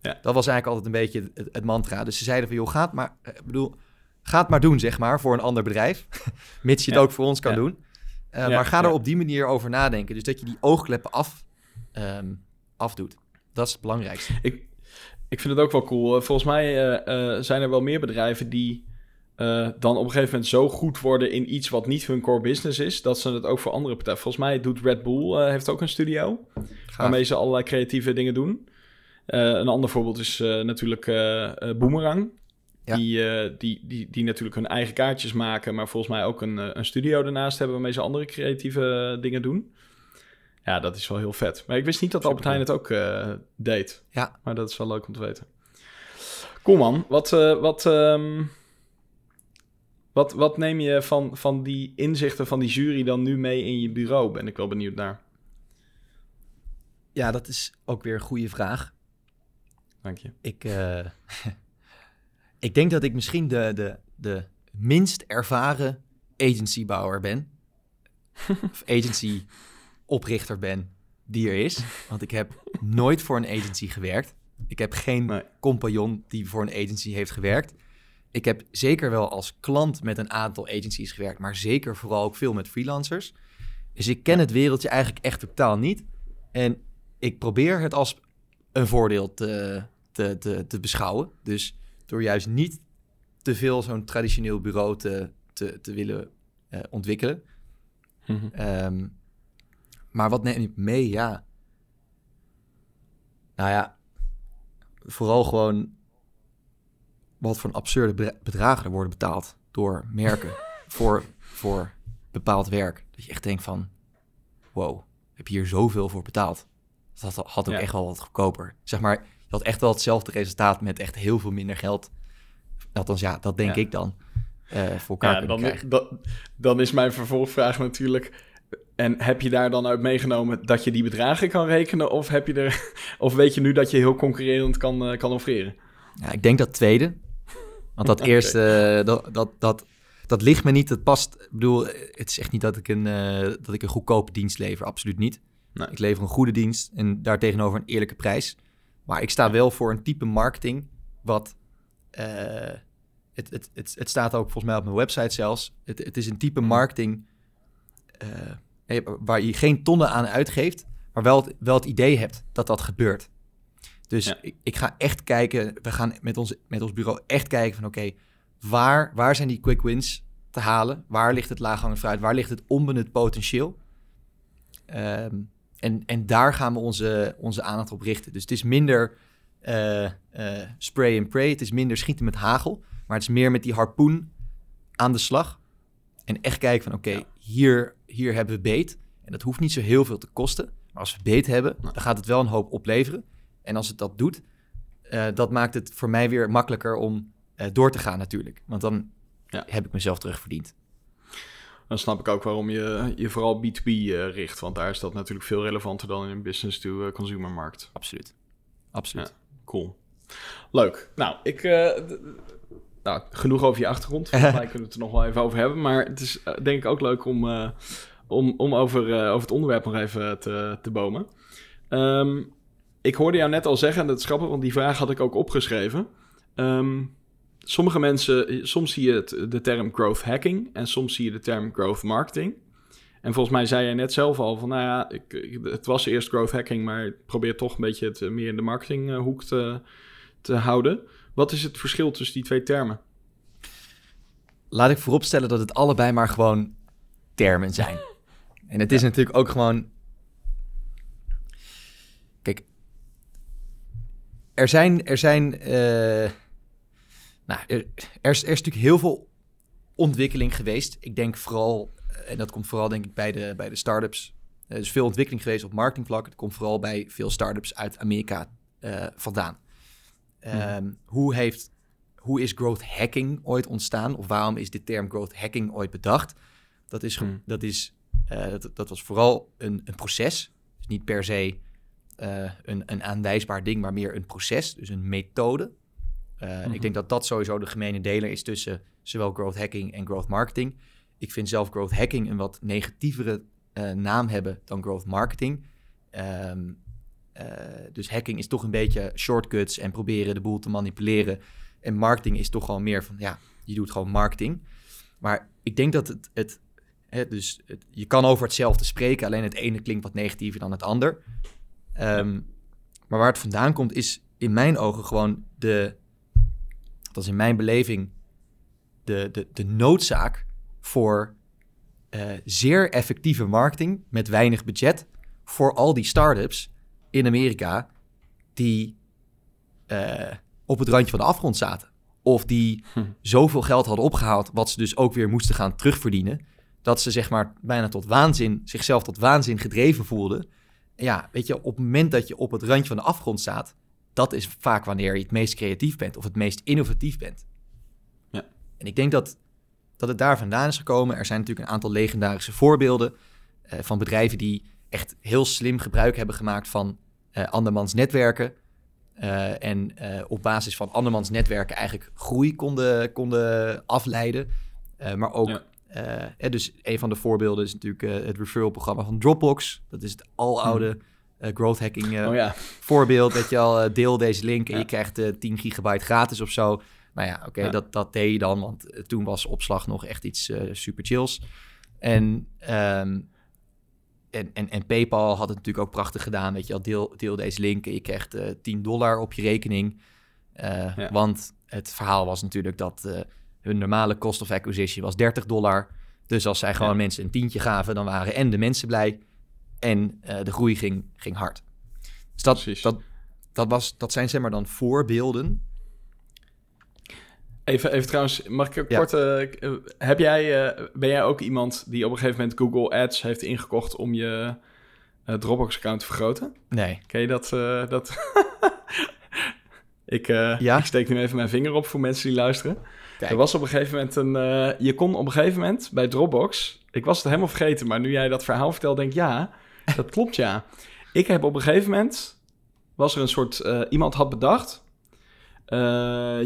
Ja. Dat was eigenlijk altijd een beetje het, het mantra. Dus ze zeiden van, joh, ga het maar, ik bedoel, ga het maar doen, zeg maar, voor een ander bedrijf. <laughs> Mits je het ja. ook voor ons kan ja. doen. Uh, maar ga er op die manier over nadenken. Dus dat je die oogkleppen af, um, afdoet. Dat is het belangrijkste. Ik, ik vind het ook wel cool. Volgens mij uh, uh, zijn er wel meer bedrijven die dan op een gegeven moment zo goed worden in iets wat niet hun core business is, dat ze het ook voor andere partijen. Volgens mij doet Red Bull heeft ook een studio Gaaf. waarmee ze allerlei creatieve dingen doen. Uh, een ander voorbeeld is natuurlijk Boomerang. Ja. Die, die, die, die natuurlijk hun eigen kaartjes maken, maar volgens mij ook een, een studio ernaast hebben waarmee ze andere creatieve dingen doen. Ja, dat is wel heel vet. Maar ik wist niet dat Albert Heijn het ook deed. Ja. Maar dat is wel leuk om te weten. Cool man. Wat, wat, um, wat, wat neem je van, van die inzichten van die jury dan nu mee in je bureau? Ben ik wel benieuwd naar. Ja, dat is ook weer een goede vraag. Dank je. Ik, uh, <laughs> ik denk dat ik misschien de, de, de minst ervaren agencybouwer ben. <laughs> of agency-oprichter ben die er is. Want ik heb nooit voor een agency gewerkt. Ik heb geen nee. compagnon die voor een agency heeft gewerkt. Ik heb zeker wel als klant met een aantal agencies gewerkt, maar zeker vooral ook veel met freelancers. Dus ik ken het wereldje eigenlijk echt totaal niet. En ik probeer het als een voordeel te, te, te, te beschouwen. Dus door juist niet te veel zo'n traditioneel bureau te, te, te willen uh, ontwikkelen. Mm-hmm. Um, maar wat neem ik mee? Ja. Nou ja, vooral gewoon wat voor een absurde bedragen er worden betaald door merken <laughs> voor, voor bepaald werk. Dat je echt denkt van, wow, heb je hier zoveel voor betaald? Dat had ook ja. echt wel wat goedkoper. Zeg maar, je had echt wel hetzelfde resultaat met echt heel veel minder geld. Althans, ja, dat denk ja. ik dan. Uh, voor elkaar ja, dan, dan, dan is mijn vervolgvraag natuurlijk... En heb je daar dan uit meegenomen dat je die bedragen kan rekenen? Of, heb je er, of weet je nu dat je heel concurrerend kan, uh, kan offreren? Ja, ik denk dat tweede. Want dat <laughs> okay. eerste, uh, dat, dat, dat, dat ligt me niet. Het past. Ik bedoel, het is echt niet dat ik een, uh, dat ik een goedkope dienst lever. Absoluut niet. Nee. Ik lever een goede dienst en daartegenover een eerlijke prijs. Maar ik sta wel voor een type marketing wat... Uh, het, het, het, het staat ook volgens mij op mijn website zelfs. Het, het is een type marketing... Uh, waar je geen tonnen aan uitgeeft, maar wel het, wel het idee hebt dat dat gebeurt. Dus ik, ik, ga echt kijken, we gaan met ons, met ons bureau echt kijken van oké, waar, waar zijn die quick wins te halen? Waar ligt het laaghangend fruit? Waar ligt het onbenut potentieel? Ehm, en, en daar gaan we onze, onze aandacht op richten. Dus het is minder uh, spray and pray, het is minder schieten met hagel, maar het is meer met die harpoen aan de slag. En echt kijken van oké, hier, hier hebben we beet. En dat hoeft niet zo heel veel te kosten. Maar als we beet hebben, dan gaat het wel een hoop opleveren. En als het dat doet, uh, dat maakt het voor mij weer makkelijker om uh, door te gaan natuurlijk. Want dan ja. heb ik mezelf terugverdiend. Dan snap ik ook waarom je je vooral B2B uh, eh, richt. Want daar is dat natuurlijk veel relevanter dan in een business-to-consumer markt. Absoluut. Absoluut. Ja, cool. Leuk. Nou, ik... nou, genoeg over je achtergrond. <laughs> Volgens mij kunnen we het er nog wel even over hebben. Maar het is denk ik ook leuk om, om, om over, over het onderwerp nog even te, te bomen. Um, ik hoorde jou net al zeggen, en dat is grappig, want die vraag had ik ook opgeschreven. Um, sommige mensen, soms zie je het, de term growth hacking en soms zie je de term growth marketing. En volgens mij zei jij net zelf al van, nou ja, ik, het was eerst growth hacking, maar ik probeer toch een beetje het meer in de marketinghoek te, te houden. Wat is het verschil tussen die twee termen? Laat ik vooropstellen dat het allebei maar gewoon termen zijn. <laughs> En het is natuurlijk ook gewoon. Er zijn, er zijn, uh, nou, er, er, is, er is natuurlijk heel veel ontwikkeling geweest. Ik denk vooral, en dat komt vooral denk ik bij de, bij de start-ups. Er is veel ontwikkeling geweest op marketingvlak. Het komt vooral bij veel start-ups uit Amerika uh, vandaan. Um, hoe, heeft, hoe is growth hacking ooit ontstaan? Of waarom is de term growth hacking ooit bedacht? Dat, is, hmm. dat, is, uh, dat, dat was vooral een, een proces. Dus niet per se uh, een, een aanwijsbaar ding, maar meer een proces, dus een methode. Uh, Ik mhm. denk dat dat sowieso de gemene deler is tussen zowel growth hacking en growth marketing. Ik vind zelf growth hacking een wat negatievere uh, naam hebben dan growth marketing. Um, dus hacking is toch een beetje shortcuts en proberen de boel te manipuleren. En marketing is toch gewoon meer van, ja, je doet gewoon marketing. Maar ik denk dat het, het, dus het, je kan over hetzelfde spreken, alleen het ene klinkt wat negatiever dan het ander. Ehm, maar waar het vandaan komt, is in mijn ogen gewoon de, dat is in mijn beleving, de, de, de noodzaak voor uh, zeer effectieve marketing met weinig budget voor al die startups in Amerika die uh, op het randje van de afgrond zaten. Of die hm. zoveel geld hadden opgehaald, wat ze dus ook weer moesten gaan terugverdienen. Dat ze zeg maar bijna tot waanzin, zichzelf tot waanzin gedreven voelden ja, weet je, op het moment dat je op het randje van de afgrond staat, dat is vaak wanneer je het meest creatief bent of het meest innovatief bent. Ja. En ik denk dat, dat het daar vandaan is gekomen. Er zijn natuurlijk een aantal legendarische voorbeelden uh, van bedrijven die echt heel slim gebruik hebben gemaakt van uh, andermans netwerken. Uh, en op basis van andermans netwerken eigenlijk groei konden, konden afleiden. maar ook uh, dus een van de voorbeelden is natuurlijk uh, het referral-programma van Dropbox. Dat is het aloude uh, growth hacking oh, ja. voorbeeld. Dat je al deel deze link en je krijgt 10 gigabyte gratis of zo. Nou ja, oké, dat, dat deed je dan, want toen was opslag nog echt iets super chills. En, um, en, en, en PayPal had het natuurlijk ook prachtig gedaan. Weet je al, deel, deel deze link en je krijgt 10 dollar op je rekening. Want het verhaal was natuurlijk dat hun normale cost of acquisition was 30 dollar. Dus als zij gewoon mensen een tientje gaven, dan waren en de mensen blij en uh, de groei ging, ging hard. Dus dat, dat, dat, was, dat zijn zeg maar dan voorbeelden. Even, even trouwens, mag ik kort... Uh, heb jij, uh, ben jij ook iemand die op een gegeven moment Google Ads heeft ingekocht om je Dropbox-account te vergroten? Nee. Ken je dat? dat? <laughs> ik, ja? ik steek nu even mijn vinger op voor mensen die luisteren. Er was op een gegeven moment een... Uh, je kon op een gegeven moment bij Dropbox... Ik was het helemaal vergeten, maar nu jij dat verhaal vertelt, denk ik... Ja, dat <laughs> klopt, ja. Ik heb op een gegeven moment... Was er een soort... Uh, iemand had bedacht... Uh,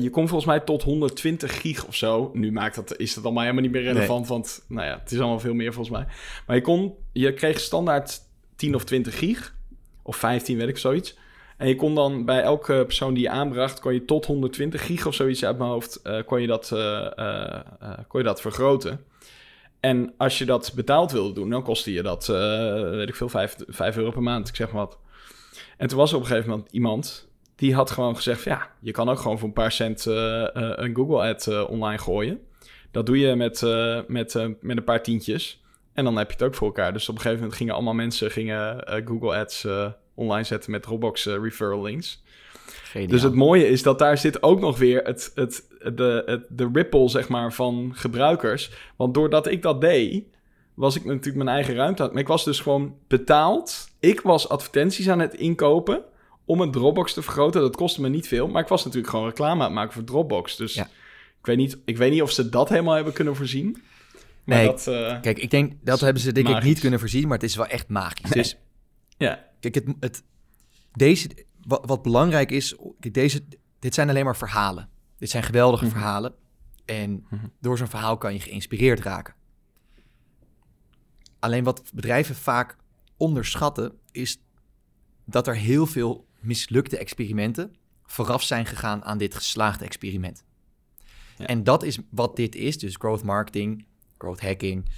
je kon volgens mij tot 120 gig of zo. Nu maakt dat, is dat allemaal helemaal niet meer relevant, want nou ja, het is allemaal veel meer volgens mij. Maar je, kon, je kreeg standaard 10 of 20 gig, of 15, weet ik zoiets. En je kon dan bij elke persoon die je aanbracht, kon je tot 120 gig of zoiets uit mijn hoofd, uh, kon, je dat, uh, kon je dat vergroten. En als je dat betaald wilde doen, dan kostte je dat, weet ik veel, 5, 5 euro per maand, ik zeg maar wat. En toen was er op een gegeven moment iemand die had gewoon gezegd: ja, je kan ook gewoon voor een paar cent een Google ad online gooien. Dat doe je met, met, met een paar tientjes. En dan heb je het ook voor elkaar. Dus op een gegeven moment gingen allemaal mensen gingen, Google ads online zetten met Roblox referral links. Dus het mooie is dat daar zit ook nog weer het, het, de, het, de ripple zeg maar, van gebruikers. Want doordat ik dat deed, was ik natuurlijk mijn eigen ruimte aan. Maar ik was dus gewoon betaald. Ik was advertenties aan het inkopen om een Dropbox te vergroten. Dat kostte me niet veel. Maar ik was natuurlijk gewoon reclame aan het maken voor Dropbox. Dus ik, weet niet, ik weet niet of ze dat helemaal hebben kunnen voorzien. Maar nee, dat, uh, kijk, ik denk dat hebben ze denk ik niet kunnen voorzien, maar het is wel echt magisch. Dus ja. Kijk, het, het, deze, wat, wat belangrijk is, deze, dit zijn alleen maar verhalen. Dit zijn geweldige mhm. verhalen. En mhm. door zo'n verhaal kan je geïnspireerd raken. Alleen wat bedrijven vaak onderschatten, is dat er heel veel mislukte experimenten vooraf zijn gegaan aan dit geslaagde experiment. En dat is wat dit is. Dus growth marketing, growth hacking,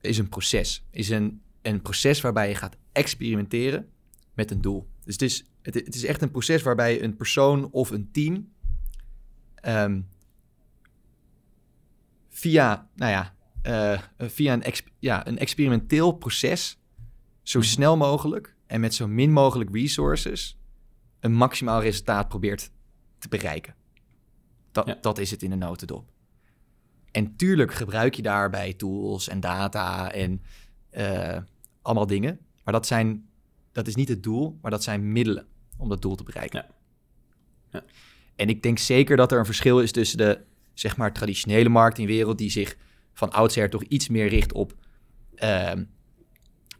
is een proces. Is een, een proces waarbij je gaat experimenteren met een doel. Dus het is, het, het is echt een proces waarbij een persoon of een team Ehm, via, nou ja, uh, via een, ja, een experimenteel proces zo mhm. snel mogelijk en met zo min mogelijk resources een maximaal resultaat probeert te bereiken. Dat, dat is het in een notendop. En tuurlijk gebruik je daarbij tools en data en uh, allemaal dingen. Maar dat, zijn, dat is niet het doel, maar dat zijn middelen om dat doel te bereiken. Ja. Ja. En ik denk zeker dat er een verschil is tussen de zeg maar, traditionele marketingwereld, die zich van oudsher toch iets meer richt op ehm,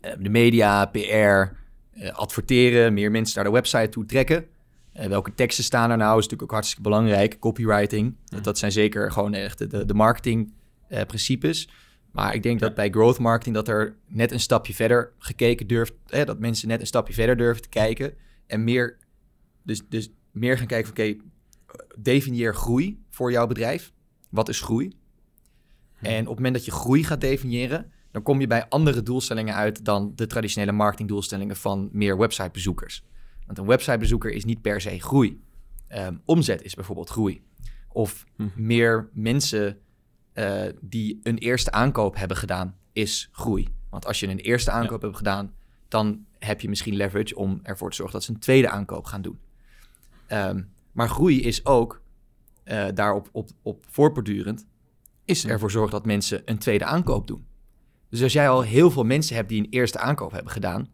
ehm, de media, PR, uh, adverteren, meer mensen naar de website toe trekken. Uh, welke teksten staan er nou, is natuurlijk ook hartstikke belangrijk. Copywriting, dat, dat zijn zeker gewoon echt de, de marketingprincipes. Maar ik denk dat bij growth marketing dat er net een stapje verder gekeken durft, dat mensen net een stapje verder durven te kijken en meer, dus, dus meer gaan kijken van oké, definieer groei voor jouw bedrijf. Wat is groei? Hm. En op het moment dat je groei gaat definiëren, dan kom je bij andere doelstellingen uit dan de traditionele marketingdoelstellingen van meer websitebezoekers. Want een websitebezoeker is niet per se groei. Um, omzet is bijvoorbeeld groei. Of hm. meer mensen uh, die een eerste aankoop hebben gedaan, is groei. Want als je een eerste aankoop hebt gedaan, dan heb je misschien leverage om ervoor te zorgen dat ze een tweede aankoop gaan doen. Um, maar groei is ook uh, daarop op, op voortbordurend, is ervoor zorgen dat mensen een tweede aankoop doen. Dus als jij al heel veel mensen hebt die een eerste aankoop hebben gedaan,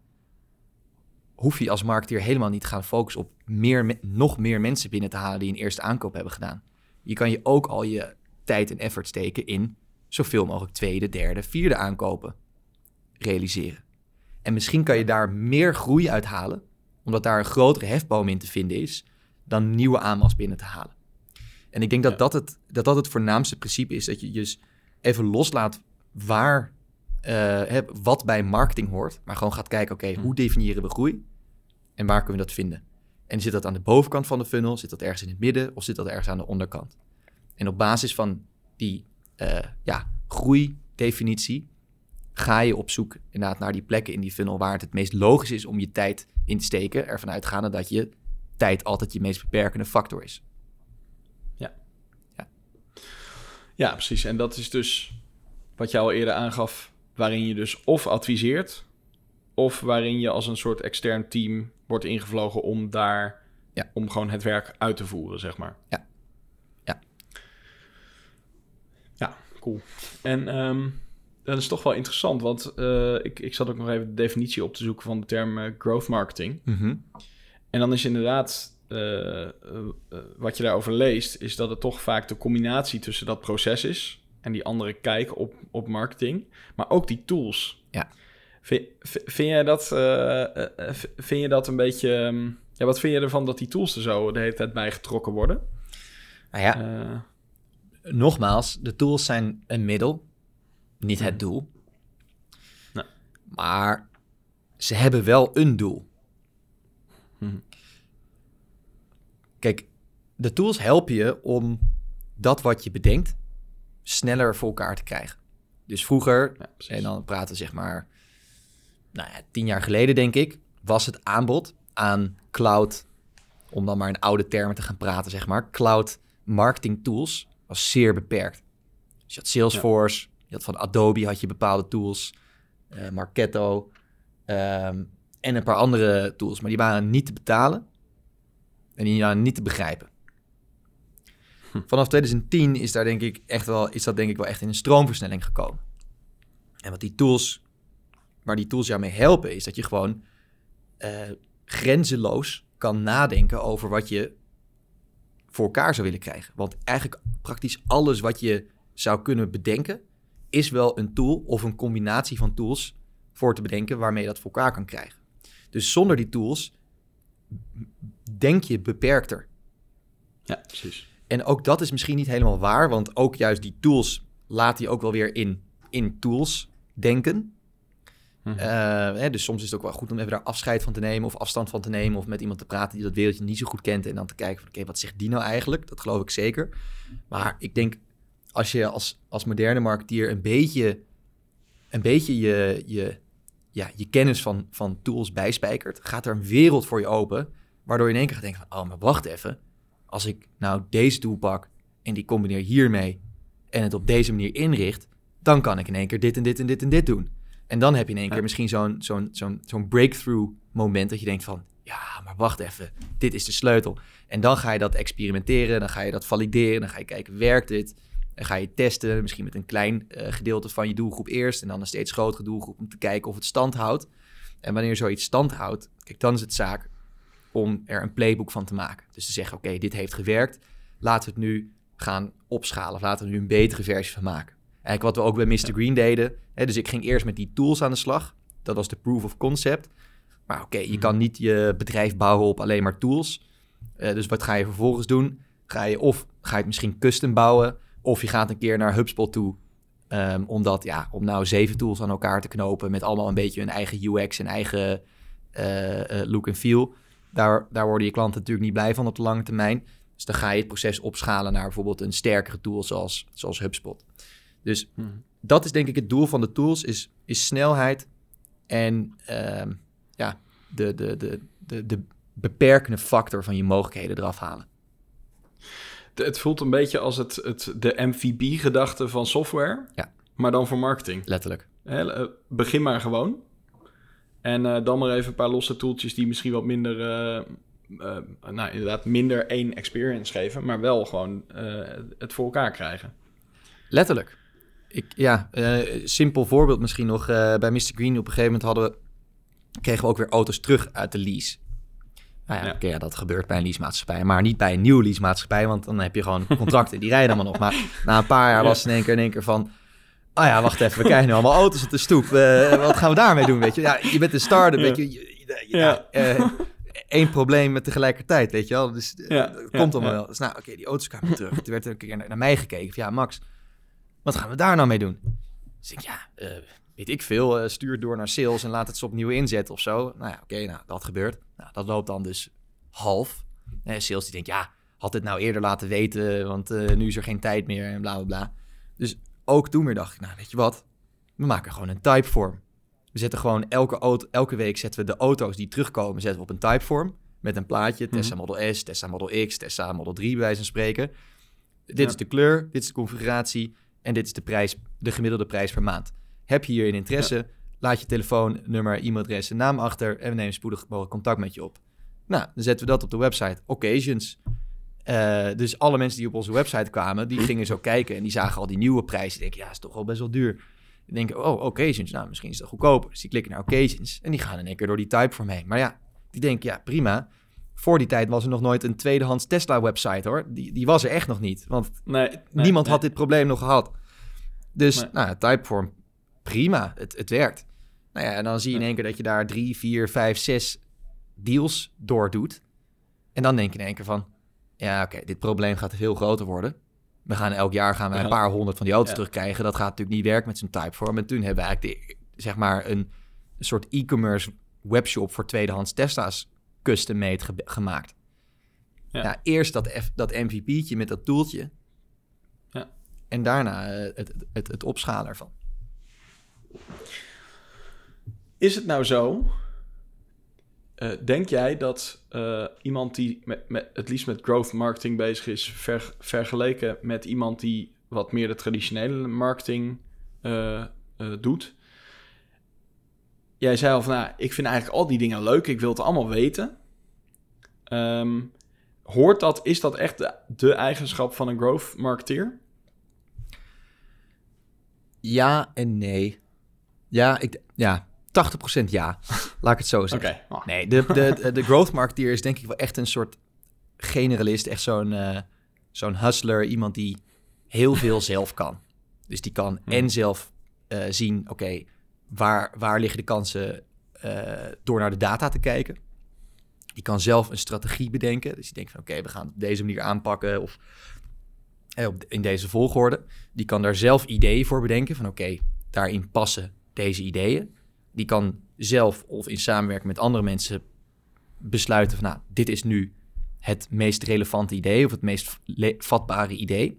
hoef je als marketeer helemaal niet te gaan focussen op meer, nog meer mensen binnen te halen die een eerste aankoop hebben gedaan. Je kan je ook al je tijd en effort steken in zoveel mogelijk tweede, derde, vierde aankopen realiseren. En misschien kan je daar meer groei uithalen, omdat daar een grotere hefboom in te vinden is, dan nieuwe aanwas binnen te halen. En ik denk dat, dat, het, dat dat het voornaamste principe is. Dat je dus even loslaat waar, uh, wat bij marketing hoort. Maar gewoon gaat kijken, oké, hoe definiëren we groei? En waar kunnen we dat vinden? En zit dat aan de bovenkant van de funnel? Zit dat ergens in het midden? Of zit dat ergens aan de onderkant? En op basis van die uh, ja, groeidefinitie ga je op zoek inderdaad naar die plekken in die funnel waar het het meest logisch is om je tijd in te steken. Ervan uitgaande dat je tijd altijd je meest beperkende factor is. Ja. Ja, ja precies. En dat is dus wat je al eerder aangaf, waarin je dus of adviseert, of waarin je als een soort extern team wordt ingevlogen om daar, ja. om gewoon het werk uit te voeren, zeg maar. Ja. Ja, cool. En um, dat is toch wel interessant, want uh, ik, ik zat ook nog even de definitie op te zoeken van de term uh, growth marketing. Mm en dan is inderdaad, uh, wat je daarover leest, is dat het toch vaak de combinatie tussen dat proces is en die andere kijk op, op marketing, maar ook die tools. Ja. Vind, vind, jij dat, vind je dat een beetje, ehm, ja, wat vind je ervan dat die tools er zo de hele tijd bij getrokken worden? Nou ja, nogmaals, de tools zijn een middel, niet het doel. Nou. Maar ze hebben wel een doel. Mhm. Kijk, de tools helpen je om dat wat je bedenkt sneller voor elkaar te krijgen. Dus vroeger, en dan praten zeg maar, nou ja, tien jaar geleden denk ik, was het aanbod aan cloud, om dan maar in oude termen te gaan praten, zeg maar, cloud marketing tools was zeer beperkt. Dus je had Salesforce, je had van Adobe had je bepaalde tools, uh, Marketo ehm, en een paar andere tools, maar die waren niet te betalen en die waren niet te begrijpen. Hm. Vanaf 2010 is daar denk ik echt wel, is dat denk ik wel echt in een stroomversnelling gekomen. En wat die tools, waar die tools jou mee helpen, is dat je gewoon uh, grenzeloos kan nadenken over wat je voor elkaar zou willen krijgen. Want eigenlijk praktisch alles wat je zou kunnen bedenken, is wel een tool of een combinatie van tools voor te bedenken waarmee je dat voor elkaar kan krijgen. Dus zonder die tools denk je beperkter. Ja, precies. En ook dat is misschien niet helemaal waar, want ook juist die tools laat hij ook wel weer in, in tools denken. Mhm. Eh, dus soms is het ook wel goed om even daar afscheid van te nemen of afstand van te nemen of met iemand te praten die dat wereldje niet zo goed kent en dan te kijken van oké, wat zegt die nou eigenlijk? Dat geloof ik zeker. Maar ik denk als je als, als moderne marketeer een beetje, een beetje je, je, ja, je kennis van, van tools bijspijkert, gaat er een wereld voor je open, waardoor je in één keer gaat denken van oh, maar wacht even. Als ik nou deze tool pak en die combineer hiermee en het op deze manier inricht, dan kan ik in één keer dit en dit en dit en dit doen. En dan heb je in één keer misschien zo'n zo'n zo'n zo'n breakthrough moment dat je denkt van, ja, maar wacht even, dit is de sleutel. En dan ga je dat experimenteren, dan ga je dat valideren, dan ga je kijken, werkt dit? En ga je testen, misschien met een klein uh, gedeelte van je doelgroep eerst en dan een steeds grotere doelgroep om te kijken of het stand houdt. En wanneer zoiets stand houdt, kijk, dan is het zaak om er een playbook van te maken. Dus te zeggen, oké, dit heeft gewerkt, laten we het nu gaan opschalen, of laten we er nu een betere versie van maken. Eigenlijk wat we ook bij Mr. Green deden. Hè, dus ik ging eerst met die tools aan de slag. Dat was de proof of concept. Maar oké, je mhm. kan niet je bedrijf bouwen op alleen maar tools. Uh, dus wat ga je vervolgens doen? Ga je of ga je het misschien custom bouwen, of je gaat een keer naar HubSpot toe. Um, omdat, ja, om nou zeven tools aan elkaar te knopen met allemaal een beetje hun eigen UX en eigen uh, uh, look en feel. Daar, daar worden je klanten natuurlijk niet blij van op de lange termijn. Dus dan ga je het proces opschalen naar bijvoorbeeld een sterkere tool zoals, zoals HubSpot. Dus hmm. dat is denk ik het doel van de tools, is, is snelheid en uh, ja, de, de, de, de, de beperkende factor van je mogelijkheden eraf halen. Het voelt een beetje als het, het, de MVB-gedachte van software, ja. maar dan voor marketing. Letterlijk. Eh, begin maar gewoon. En uh, dan maar even een paar losse tooltjes die misschien wat minder, uh, nou inderdaad, minder één experience geven, maar wel gewoon het voor elkaar krijgen. Letterlijk. Ik, ja, uh, simpel voorbeeld misschien nog. Uh, bij Mr. Green op een gegeven moment hadden we, kregen we ook weer auto's terug uit de lease. Nou ja, ja. ja dat gebeurt bij een leasemaatschappij. Maar niet bij een nieuwe leasemaatschappij, want dan heb je gewoon contracten. die rijden allemaal nog. Maar na een paar jaar was het in één keer, in één keer van... Oh ja, wacht even, we krijgen nu allemaal auto's op de stoep. Uh, wat gaan we daarmee doen, weet je? Ja, je bent een start-up, weet je. je, ja. Eén probleem met tegelijkertijd, weet je wel. Dus dat komt allemaal wel. Dus nou, oké, die auto's kwamen terug. Toen werd er een keer naar, naar mij gekeken. Van, ja, Max wat gaan we daar nou mee doen? Dus ik, ja, uh, weet ik veel. Uh, stuur door naar sales en laat het ze opnieuw inzetten of zo. Nou ja, oké, nou, dat gebeurt. Nou, dat loopt dan dus half. Uh, sales die denkt, ja, had het nou eerder laten weten, want nu is er geen tijd meer en bla bla bla. Dus ook toen weer dacht ik, nou, weet je wat? We maken gewoon een typeform. We zetten gewoon elke, auto, elke week zetten we de auto's die terugkomen, zetten we op een typeform. Met een plaatje, mhm. Tesla Model S, Tesla Model X, Tesla Model 3 bij wijze van spreken. Dit is de kleur, dit is de configuratie. En dit is de prijs, de gemiddelde prijs per maand. Heb je hierin interesse? Laat je telefoonnummer, e-mailadres en naam achter en we nemen spoedig mogelijk contact met je op. Nou, dan zetten we dat op de website Occasions. Uh, dus alle mensen die op onze website kwamen, die gingen zo kijken en die zagen al die nieuwe prijzen. Die denken, ja, is toch wel best wel duur. Die denken, oh, Occasions, nou, misschien is dat goedkoper. Dus die klikken naar Occasions en die gaan in één keer door die type voor mee. Maar ja, die denken, ja, prima. Voor die tijd was er nog nooit een tweedehands Tesla-website, hoor. Die, die was er echt nog niet, want nee, niemand had dit probleem nog gehad. Dus, nee. nou, Typeform, prima, het, het werkt. Nou ja, en dan zie je in één keer dat je daar drie, vier, vijf, zes deals door doet. En dan denk je in één keer van, ja, oké, dit probleem gaat veel groter worden. We gaan elk jaar gaan we een paar honderd van die auto's terugkrijgen. Dat gaat natuurlijk niet werken met zo'n Typeform. En toen hebben we eigenlijk de, zeg maar een, een soort e-commerce webshop voor tweedehands Tesla's custom-made gemaakt. Ja. Nou, eerst dat, F, dat MVP'tje met dat toeltje. Ja. En daarna eh, het, het, het opschalen ervan. Is het nou zo uh, denk jij dat uh, iemand die met, met, het liefst met growth marketing bezig is, ver, vergeleken met iemand die wat meer de traditionele marketing uh, doet? Jij zei al van, nou, ik vind eigenlijk al die dingen leuk, ik wil het allemaal weten. Um, hoort dat, is dat echt de, de eigenschap van een growth marketeer? Ja en nee. Ja, ik, ja 80% ja. <laughs> Laat ik het zo zeggen. Okay. Nee, de, de, de growth marketeer is denk ik wel echt een soort generalist. Echt zo'n uh, zo'n hustler. Iemand die heel veel zelf kan. Dus die kan hmm. en zelf uh, zien, oké, waar, waar liggen de kansen uh, door naar de data te kijken. Die kan zelf een strategie bedenken. Dus die denkt van, oké, we gaan het op deze manier aanpakken of in deze volgorde. Die kan daar zelf ideeën voor bedenken van, oké, daarin passen deze ideeën die kan zelf of in samenwerking met andere mensen besluiten van, nou, dit is nu het meest relevante idee of het meest vatbare idee.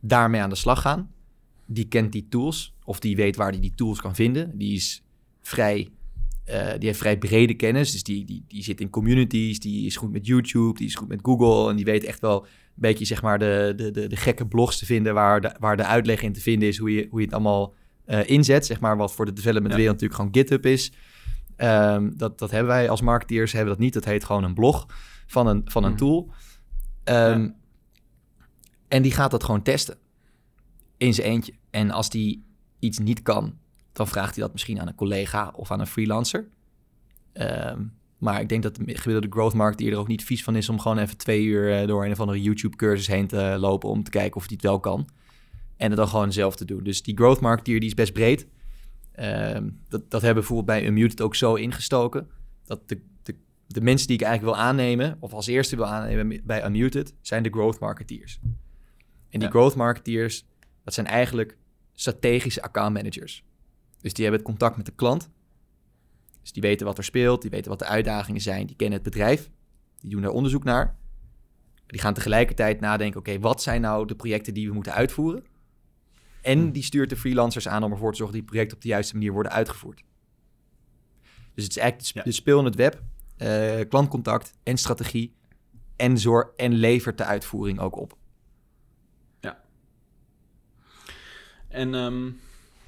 Daarmee aan de slag gaan. Die kent die tools of die weet waar hij die, die tools kan vinden. Die is vrij, uh, die heeft vrij brede kennis. Dus die, die, die zit in communities, die is goed met YouTube, die is goed met Google en die weet echt wel een beetje zeg maar de, de, de, de gekke blogs te vinden waar de, waar de uitleg in te vinden is hoe je, hoe je het allemaal uh, inzet, zeg maar, wat voor de development wereld natuurlijk gewoon GitHub is. Um, dat, dat hebben wij als marketeers, hebben dat niet. Dat heet gewoon een blog van een, van een mhm. tool. Um, En die gaat dat gewoon testen. In zijn eentje. En als die iets niet kan, dan vraagt hij dat misschien aan een collega of aan een freelancer. Um, maar ik denk dat de gemiddelde growth marketeer er ook niet vies van is om gewoon even twee uur eh, door een of andere YouTube-cursus heen te lopen om te kijken of hij het wel kan. En het dan gewoon zelf te doen. Dus die growth marketeer die is best breed. Ehm, dat, dat hebben bijvoorbeeld bij Unmuted ook zo ingestoken. Dat de, de, de mensen die ik eigenlijk wil aannemen, of als eerste wil aannemen bij Unmuted, zijn de growth marketeers. En die growth marketeers, dat zijn eigenlijk strategische account managers. Dus die hebben het contact met de klant. Dus die weten wat er speelt, die weten wat de uitdagingen zijn, die kennen het bedrijf, die doen daar onderzoek naar. Die gaan tegelijkertijd nadenken, oké, wat zijn nou de projecten die we moeten uitvoeren? En hmm. die stuurt de freelancers aan om ervoor te zorgen dat die projecten op de juiste manier worden uitgevoerd. Dus het is eigenlijk de speel in het web, uh, klantcontact en strategie en zorg en levert de uitvoering ook op. Ja. En um,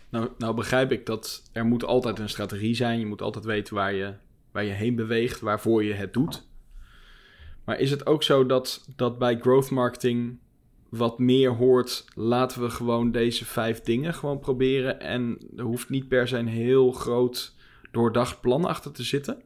nou, nou begrijp ik dat er moet altijd een strategie zijn. Je moet altijd weten waar je, waar je heen beweegt, waarvoor je het doet. Maar is het ook zo dat, dat bij growth marketing wat meer hoort, laten we gewoon deze vijf dingen gewoon proberen. En er hoeft niet per se een heel groot doordacht plan achter te zitten.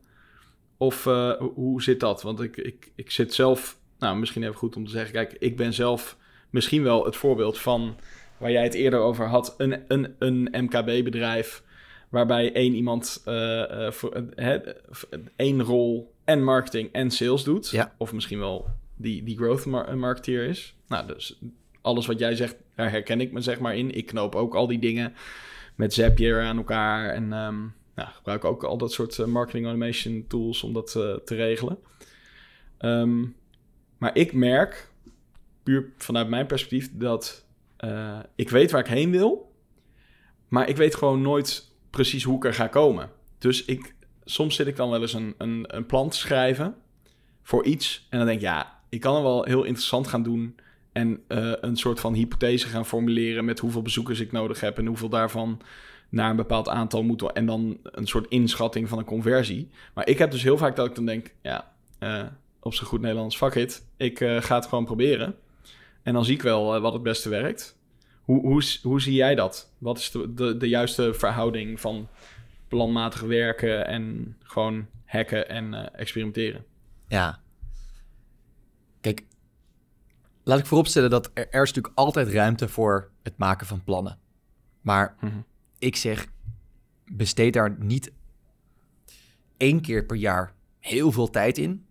Of uh, hoe zit dat? Want ik, ik, ik zit zelf, nou misschien even goed om te zeggen, kijk, ik ben zelf misschien wel het voorbeeld van waar jij het eerder over had, een, een, een MKB-bedrijf waarbij één iemand uh, uh, één rol en marketing en sales doet. Ja. Of misschien wel die, die growth marketeer is. Nou, dus alles wat jij zegt, daar herken ik me zeg maar in. Ik knoop ook al die dingen met Zapier aan elkaar. En um, nou, gebruik ook al dat soort marketing automation tools om dat uh, te regelen. Um, maar ik merk, puur vanuit mijn perspectief, dat uh, ik weet waar ik heen wil. Maar ik weet gewoon nooit precies hoe ik er ga komen. Dus ik, soms zit ik dan wel eens een, een, een plan te schrijven voor iets. En dan denk ik, ja, ik kan er wel heel interessant gaan doen. En uh, een soort van hypothese gaan formuleren met hoeveel bezoekers ik nodig heb en hoeveel daarvan naar een bepaald aantal moet. En dan een soort inschatting van een conversie. Maar ik heb dus heel vaak dat ik dan denk, ja, uh, op zijn goed Nederlands, fuck it. Ik uh, ga het gewoon proberen. En dan zie ik wel wat het beste werkt. Hoe, hoe, hoe zie jij dat? Wat is de, de, de juiste verhouding van planmatig werken en gewoon hacken en experimenteren? Ja, Kijk, laat ik vooropstellen dat er, er is natuurlijk altijd ruimte voor het maken van plannen. Maar mhm. ik zeg, besteed daar niet één keer per jaar heel veel tijd in.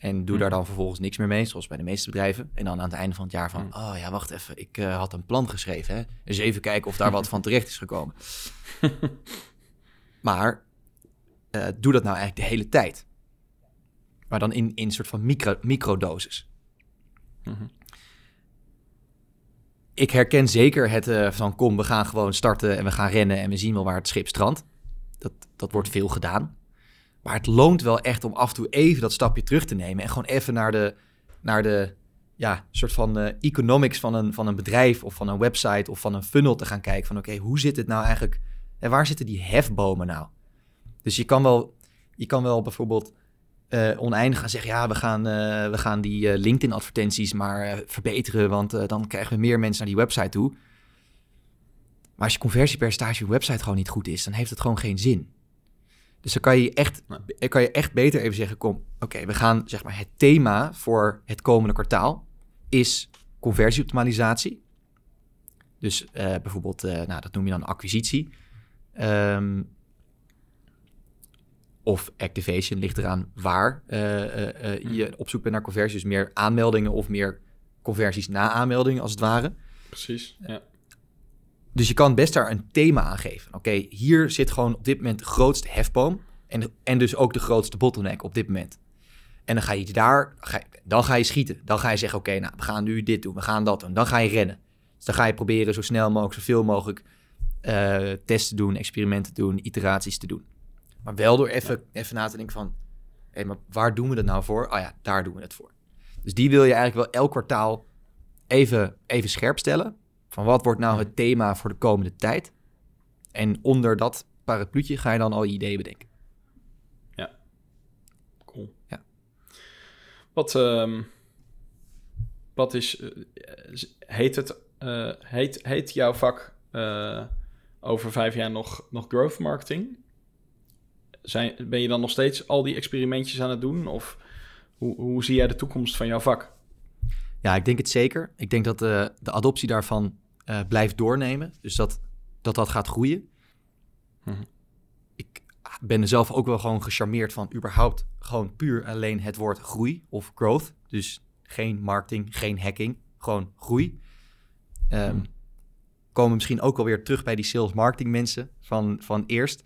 En doe daar mhm. dan vervolgens niks meer mee, zoals bij de meeste bedrijven. En dan aan het einde van het jaar van, mhm. oh ja, wacht even, ik uh, had een plan geschreven. Hè? Dus even kijken of daar wat van terecht is gekomen. <laughs> maar uh, doe dat nou eigenlijk de hele tijd. Maar dan in, in een soort van micro, microdosis. Mhm. ik herken zeker het uh, van kom, we gaan gewoon starten en we gaan rennen en we zien wel waar het schip strandt. Dat, dat wordt veel gedaan. Maar het loont wel echt om af en toe even dat stapje terug te nemen en gewoon even naar de, naar de ja, soort van uh, economics van een, van een bedrijf of van een website of van een funnel te gaan kijken. Van oké, hoe zit het nou eigenlijk? En waar zitten die hefbomen nou? Dus je kan wel, je kan wel bijvoorbeeld uh, oneindig gaan zeggen: ja, we gaan, uh, we gaan die LinkedIn-advertenties maar verbeteren, want dan krijgen we meer mensen naar die website toe. Maar als je conversiepercentage op je website gewoon niet goed is, dan heeft het gewoon geen zin. Dus dan kan je echt, kan je echt beter even zeggen: kom, oké, we gaan zeg maar het thema voor het komende kwartaal is conversieoptimalisatie. Dus uh, bijvoorbeeld, uh, nou, dat noem je dan acquisitie. Um, of activation, ligt eraan waar uh, je op zoek bent naar conversies. Dus meer aanmeldingen of meer conversies na aanmeldingen, als het ware. Precies, ja. Dus je kan best daar een thema aan geven. Oké, hier zit gewoon op dit moment de grootste hefboom. En, en dus ook de grootste bottleneck op dit moment. En dan ga je daar, dan ga je schieten. Dan ga je zeggen, oké, nou, we gaan nu dit doen, we gaan dat doen. Dan ga je rennen. Dus dan ga je proberen zo snel mogelijk, zoveel mogelijk uh, testen doen, experimenten doen, iteraties te doen. Maar wel door even, even na te denken van, hé, maar waar doen we dat nou voor? Oh ja, daar doen we het voor. Dus die wil je eigenlijk wel elk kwartaal even, even scherp stellen. Van wat wordt nou het thema voor de komende tijd? En onder dat parapluutje ga je dan al je ideeën bedenken. Ja, cool. Ja. Wat, um, wat is, uh, heet het, uh, heet, heet jouw vak uh, over vijf jaar nog, nog growth marketing? Zijn, ben je dan nog steeds al die experimentjes aan het doen? Of hoe, hoe zie jij de toekomst van jouw vak? Ja, ik denk het zeker. Ik denk dat de, de adoptie daarvan uh, blijft doornemen. Dus dat dat, dat gaat groeien. Mhm. Ik ben er zelf ook wel gewoon gecharmeerd van überhaupt gewoon puur alleen het woord groei of growth. Dus geen marketing, geen hacking, gewoon groei. Um, Komen misschien ook alweer terug bij die sales marketing mensen van, van eerst.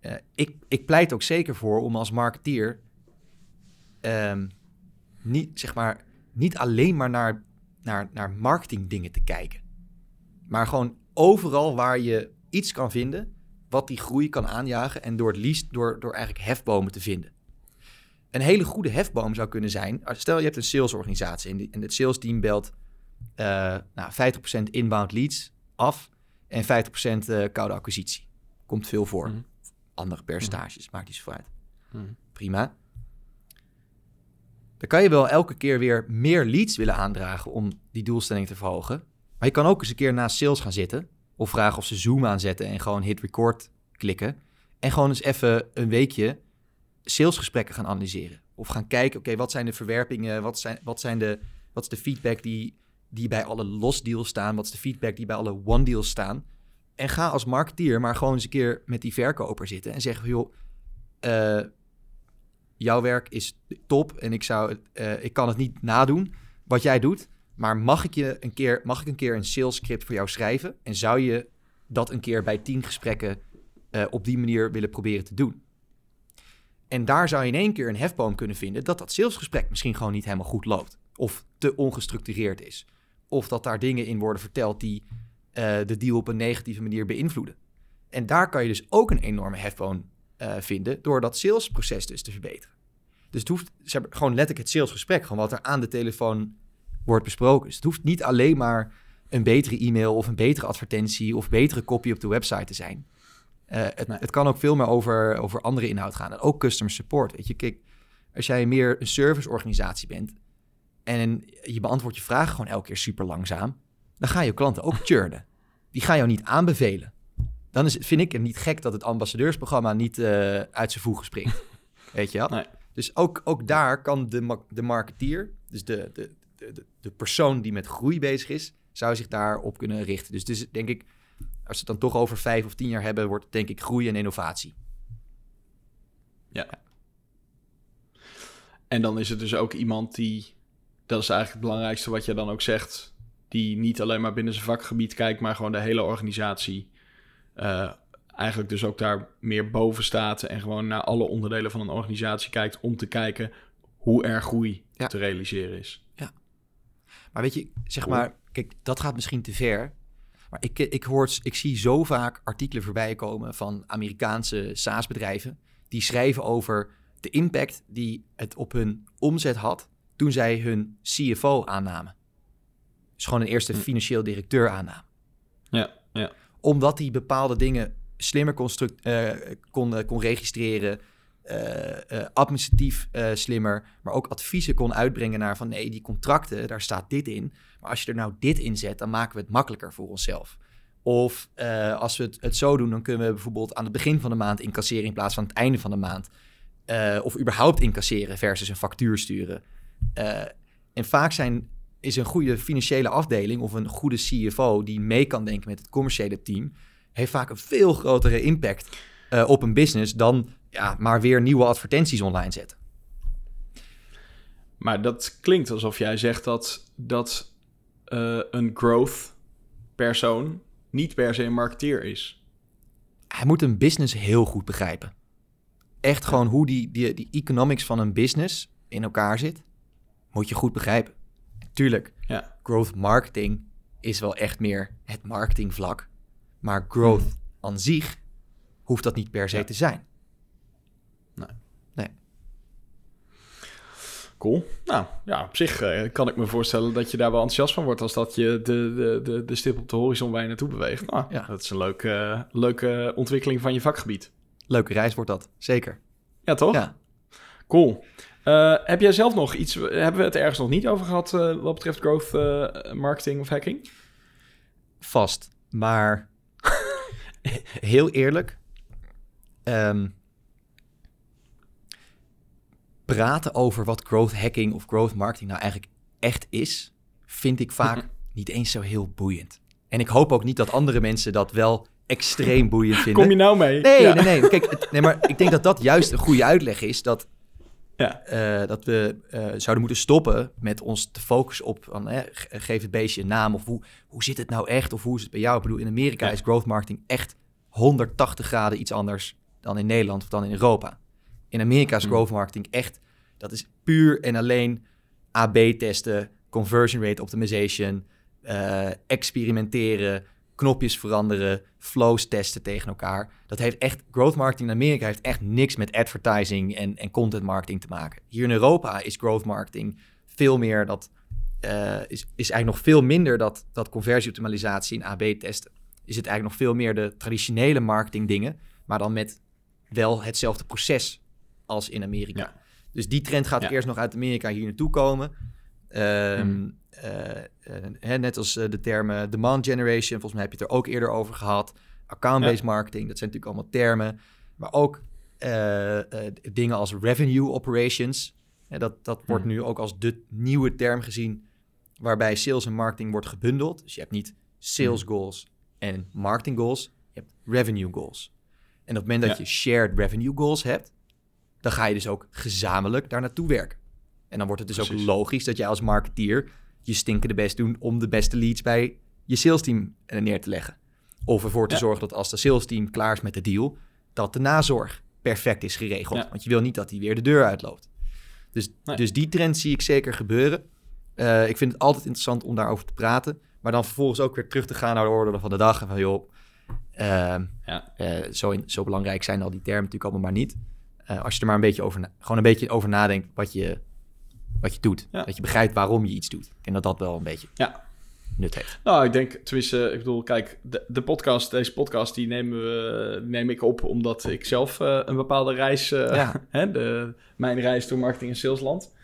Uh, ik, ik pleit ook zeker voor om als marketeer um, niet, zeg maar, niet alleen maar naar, naar, naar marketing dingen te kijken. Maar gewoon overal waar je iets kan vinden wat die groei kan aanjagen. En door het liefst door, door eigenlijk hefbomen te vinden. Een hele goede hefboom zou kunnen zijn. Stel je hebt een salesorganisatie en, het sales team belt uh, nou, 50% inbound leads af en 50% uh, eh, koude acquisitie. Komt veel voor. Mhm. Andere percentages, maakt niet zo uit. Mhm. Prima. Dan kan je wel elke keer weer meer leads willen aandragen om die doelstelling te verhogen. Maar je kan ook eens een keer naast sales gaan zitten. Of vragen of ze Zoom aanzetten en gewoon hit record klikken. En gewoon eens even een weekje salesgesprekken gaan analyseren. Of gaan kijken, oké, wat zijn de verwerpingen? Wat, zijn, wat, zijn de, wat is de feedback die, die bij alle los deals staan? Wat is de feedback die bij alle one deals staan? En ga als marketeer maar gewoon eens een keer met die verkoper zitten en zeggen, joh, uh, jouw werk is top en ik, zou, uh, ik kan het niet nadoen wat jij doet. Maar mag ik, je een keer, mag ik een keer een sales script voor jou schrijven? En zou je dat een keer bij tien gesprekken uh, op die manier willen proberen te doen? En daar zou je in één keer een hefboom kunnen vinden dat dat salesgesprek misschien gewoon niet helemaal goed loopt. Of te ongestructureerd is. Of dat daar dingen in worden verteld die uh, de deal op een negatieve manier beïnvloeden. En daar kan je dus ook een enorme hefboom uh, vinden door dat salesproces dus te verbeteren. Dus het hoeft ze gewoon het salesgesprek, gewoon wat er aan de telefoon wordt besproken. Dus het hoeft niet alleen maar een betere e-mail of een betere advertentie of betere copy op de website te zijn. Uh, het, het, kan ook veel meer over, over andere inhoud gaan. En ook customer support. Weet je, kijk, als jij meer een serviceorganisatie bent en je beantwoordt je vragen gewoon elke keer super langzaam, dan gaan je klanten ook <laughs> churnen. Die gaan jou niet aanbevelen. Dan is, vind ik het niet gek dat het ambassadeursprogramma niet uh, uit zijn voegen springt. <laughs> Weet je wel? Nee. Dus ook, ook daar kan de, de marketeer, dus de, de, de, de persoon die met groei bezig is, zou zich daarop kunnen richten. Dus, dus denk ik, als we het dan toch over vijf of tien jaar hebben, wordt het denk ik groei en innovatie. Ja. En dan is het dus ook iemand die, dat is eigenlijk het belangrijkste wat je dan ook zegt, die niet alleen maar binnen zijn vakgebied kijkt, maar gewoon de hele organisatie uh, eigenlijk dus ook daar meer boven staat en gewoon naar alle onderdelen van een organisatie kijkt om te kijken hoe er groei te realiseren is. Maar weet je, zeg maar, kijk, dat gaat misschien te ver. Maar ik, ik, hoor, ik zie zo vaak artikelen voorbij komen van Amerikaanse SaaS-bedrijven. Die schrijven over de impact die het op hun omzet had toen zij hun CFO aannamen. Dus gewoon een eerste hm. financieel directeur aannamen. Ja, ja. Omdat die bepaalde dingen slimmer uh, kon, uh, kon registreren, administratief slimmer, maar ook adviezen kon uitbrengen naar van nee, die contracten, daar staat dit in. Maar als je er nou dit in zet, dan maken we het makkelijker voor onszelf. Of als we het, het, zo doen, dan kunnen we bijvoorbeeld aan het begin van de maand incasseren in plaats van het einde van de maand. of überhaupt incasseren versus een factuur sturen. en vaak zijn, is een goede financiële afdeling of een goede CFO die mee kan denken met het commerciële team, heeft vaak een veel grotere impact op een business dan ja, maar weer nieuwe advertenties online zetten. Maar dat klinkt alsof jij zegt dat, dat uh, een growth persoon niet per se een marketeer is. Hij moet een business heel goed begrijpen. Echt gewoon hoe die, die, die economics van een business in elkaar zit, moet je goed begrijpen. Tuurlijk, ja. growth marketing is wel echt meer het marketingvlak. Maar growth hmm. aan zich hoeft dat niet per se te zijn. Cool. Nou, ja, op zich uh, kan ik me voorstellen dat je daar wel enthousiast van wordt als dat je de, de, de, de stip op de horizon waar je naartoe beweegt. Nou, ja. dat is een leuke, leuke ontwikkeling van je vakgebied. Leuke reis wordt dat, zeker. Ja, toch? Ja. Cool. Uh, heb jij zelf nog iets, hebben we het ergens nog niet over gehad uh, wat betreft growth marketing of hacking? Vast, maar <laughs> heel eerlijk, um, praten over wat growth hacking of growth marketing nou eigenlijk echt is, vind ik vaak niet eens zo heel boeiend. En ik hoop ook niet dat andere mensen dat wel extreem boeiend <laughs> vinden. Kom je nou mee? Nee, nee, nee. Kijk, nee, maar ik denk dat dat juist een goede uitleg is. Dat, ja. Uh, dat we uh, zouden moeten stoppen met ons te focussen op... Van, eh, geef het beestje een naam of hoe, hoe zit het nou echt? Of hoe is het bij jou? Ik bedoel, in Amerika is growth marketing echt 180 graden iets anders dan in Nederland of dan in Europa. In Amerika is hmm. growth marketing echt, dat is puur en alleen AB testen, conversion rate optimization, uh, experimenteren, knopjes veranderen, flows testen tegen elkaar. Dat heeft echt, growth marketing in Amerika heeft echt niks met advertising en, en content marketing te maken. Hier in Europa is growth marketing veel meer dat, uh, is, is eigenlijk nog veel minder dat, dat conversieoptimalisatie en AB testen. Is het eigenlijk nog veel meer de traditionele marketing dingen, maar dan met wel hetzelfde proces als in Amerika. Dus die trend gaat eerst nog uit Amerika hier naartoe komen. Um, net als uh, de termen demand generation, volgens mij heb je het er ook eerder over gehad. Account-based marketing, dat zijn natuurlijk allemaal termen. Maar ook dingen als revenue operations. dat dat wordt hmm. nu ook als de nieuwe term gezien, waarbij sales en marketing wordt gebundeld. Dus je hebt niet sales hmm. goals en marketing goals, je hebt revenue goals. En op het moment dat je shared revenue goals hebt, dan ga je dus ook gezamenlijk daar naartoe werken. En dan wordt het dus ook logisch dat jij als marketeer je stinkende best doen om de beste leads bij je salesteam neer te leggen. Of ervoor te zorgen dat als de salesteam klaar is met de deal, dat de nazorg perfect is geregeld. Want je wil niet dat die weer de deur uitloopt. Dus, dus die trend zie ik zeker gebeuren. Uh, ik vind het altijd interessant om daarover te praten. Maar dan vervolgens ook weer terug te gaan naar de orde van de dag. En van joh, uh, ja. uh, zo, in, zo belangrijk zijn al die termen natuurlijk allemaal maar niet. Uh, als je er maar een beetje over, gewoon een beetje over nadenkt wat je, wat je doet. Dat je begrijpt waarom je iets doet. Ik denk dat dat wel een beetje ja. nut heeft. Nou, ik denk, tenminste, ik bedoel, kijk, de, de podcast, deze podcast, die nemen we, neem ik op omdat ik zelf uh, een bepaalde reis, uh, ja. <laughs> hè, de, mijn reis door marketing en salesland.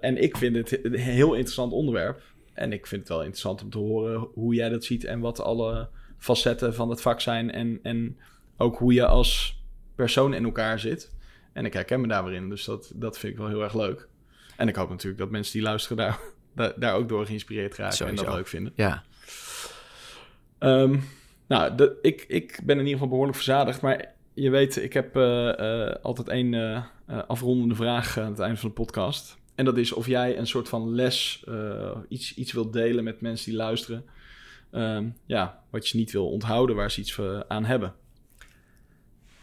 en ik vind het een heel interessant onderwerp. En ik vind het wel interessant om te horen hoe jij dat ziet en wat alle facetten van het vak zijn. En, en ook hoe je als persoon in elkaar zit. En ik herken me daar weer in, dus dat, dat vind ik wel heel erg leuk. En ik hoop natuurlijk dat mensen die luisteren daar, <laughs> daar, ook door geïnspireerd raken en dat leuk vinden. Ja. Um, nou, de, ik, ik ben in ieder geval behoorlijk verzadigd, maar je weet, ik heb uh, uh, altijd één uh, afrondende vraag aan het einde van de podcast. En dat is of jij een soort van les, iets, iets wilt delen met mensen die luisteren. Um, ja, wat je niet wil onthouden, waar ze iets aan hebben.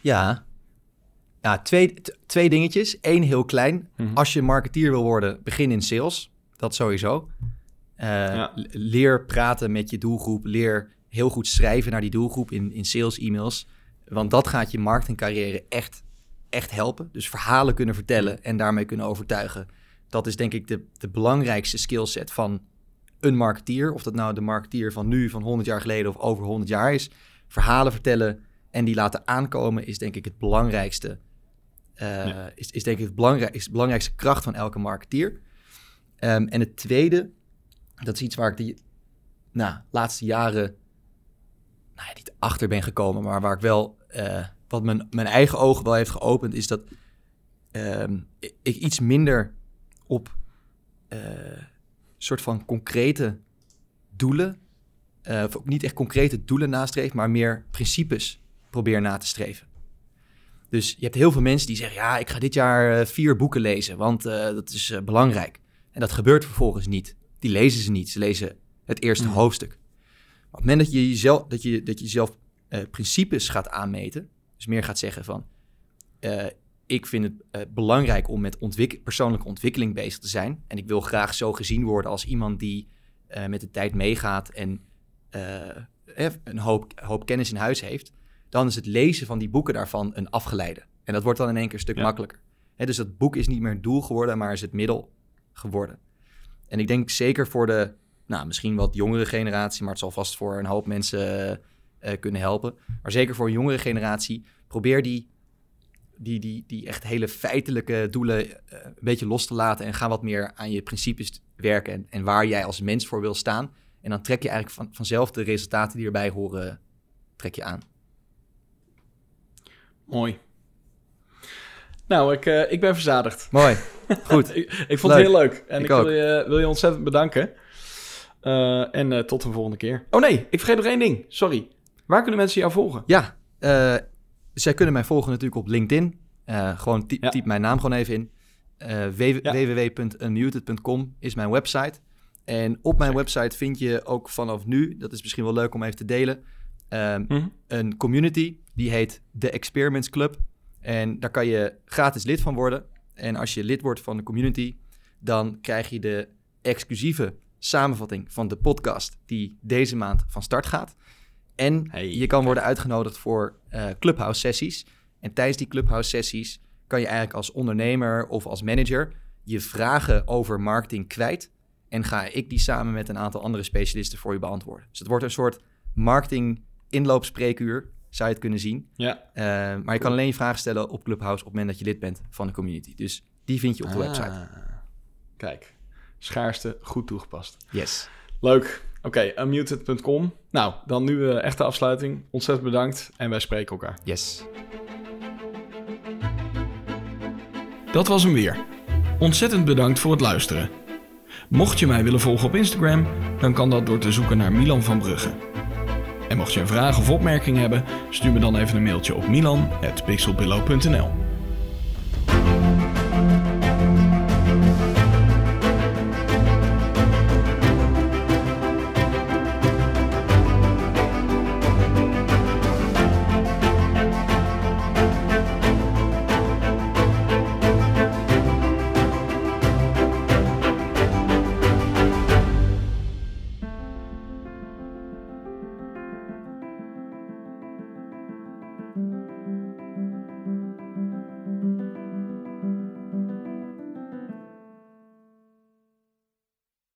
Ja, ja twee, twee dingetjes. Eén heel klein. Mhm. Als je marketeer wil worden, begin in sales. Dat sowieso. Leer praten met je doelgroep. Leer heel goed schrijven naar die doelgroep in, in sales e-mails. Want dat gaat je marketingcarrière echt, echt helpen. Dus verhalen kunnen vertellen en daarmee kunnen overtuigen. Dat is denk ik de, de belangrijkste skillset van een marketeer. Of dat nou de marketeer van nu, van 100 jaar geleden of over 100 jaar is. Verhalen vertellen en die laten aankomen is denk ik het belangrijkste. Uh, is, is denk ik het belangrijk, is de belangrijkste kracht van elke marketeer. Ehm, en het tweede, dat is iets waar ik de nou, laatste jaren nou niet achter ben gekomen, maar waar ik wel, uh, wat mijn, mijn eigen ogen wel heeft geopend, is dat uh, ik iets minder op uh, soort van concrete doelen, of ook niet echt concrete doelen nastreef, maar meer principes probeer na te streven. Dus je hebt heel veel mensen die zeggen, ja, ik ga dit jaar vier boeken lezen, want dat is belangrijk. En dat gebeurt vervolgens niet. Die lezen ze niet. Ze lezen het eerste mm. hoofdstuk. Op het moment dat je jezelf, dat je, dat je jezelf uh, principes gaat aanmeten, dus meer gaat zeggen van, ik vind het belangrijk om met ontwik persoonlijke ontwikkeling bezig te zijn. En ik wil graag zo gezien worden als iemand die met de tijd meegaat en een hoop, hoop kennis in huis heeft. Dan is het lezen van die boeken daarvan een afgeleide. En dat wordt dan in één keer een stuk makkelijker. Dus dat boek is niet meer het doel geworden, maar is het middel geworden. En ik denk zeker voor de nou, misschien wat jongere generatie, maar het zal vast voor een hoop mensen uh, kunnen helpen. Maar zeker voor een jongere generatie, probeer die, die, die, die echt hele feitelijke doelen uh, een beetje los te laten en ga wat meer aan je principes werken en, en, waar jij als mens voor wil staan. En dan trek je eigenlijk van, vanzelf de resultaten die erbij horen, trek je aan. Mooi. Nou, ik, uh, ik ben verzadigd. Mooi. Goed. <laughs> ik, ik, vond het heel leuk. En ik, ik wil, je, wil je ontzettend bedanken. Uh, en uh, tot een volgende keer. Oh nee, ik vergeet nog één ding. Sorry. Waar kunnen mensen jou volgen? Ja, zij kunnen mij volgen natuurlijk op LinkedIn. gewoon typ, ja. typ, mijn naam gewoon even in. www.unmuted.com is mijn website. En op mijn website vind je ook vanaf nu, dat is misschien wel leuk om even te delen, mm -hmm. een community. Die heet The Experiments Club. En daar kan je gratis lid van worden. En als je lid wordt van de community, dan krijg je de exclusieve samenvatting van de podcast die deze maand van start gaat. En je kan worden uitgenodigd voor uh, Clubhouse sessies. En tijdens die Clubhouse sessies kan je eigenlijk als ondernemer of als manager je vragen over marketing kwijt. En ga ik die samen met een aantal andere specialisten voor je beantwoorden. Dus het wordt een soort marketing inloopspreekuur, zou je het kunnen zien. Ja. Uh, maar je kan alleen je vragen stellen op Clubhouse op het moment dat je lid bent van de community. Dus die vind je op de ah, website. Kijk, schaarste goed toegepast. Yes. Leuk. Oké, okay, unmuted.com. Nou, dan nu uh, echte afsluiting. Ontzettend bedankt en wij spreken elkaar. Yes. Dat was hem weer. Ontzettend bedankt voor het luisteren. Mocht je mij willen volgen op Instagram, dan kan dat door te zoeken naar Milan van Brugge. En mocht je een vraag of opmerking hebben, stuur me dan even een mailtje op milan.pixelpillow.nl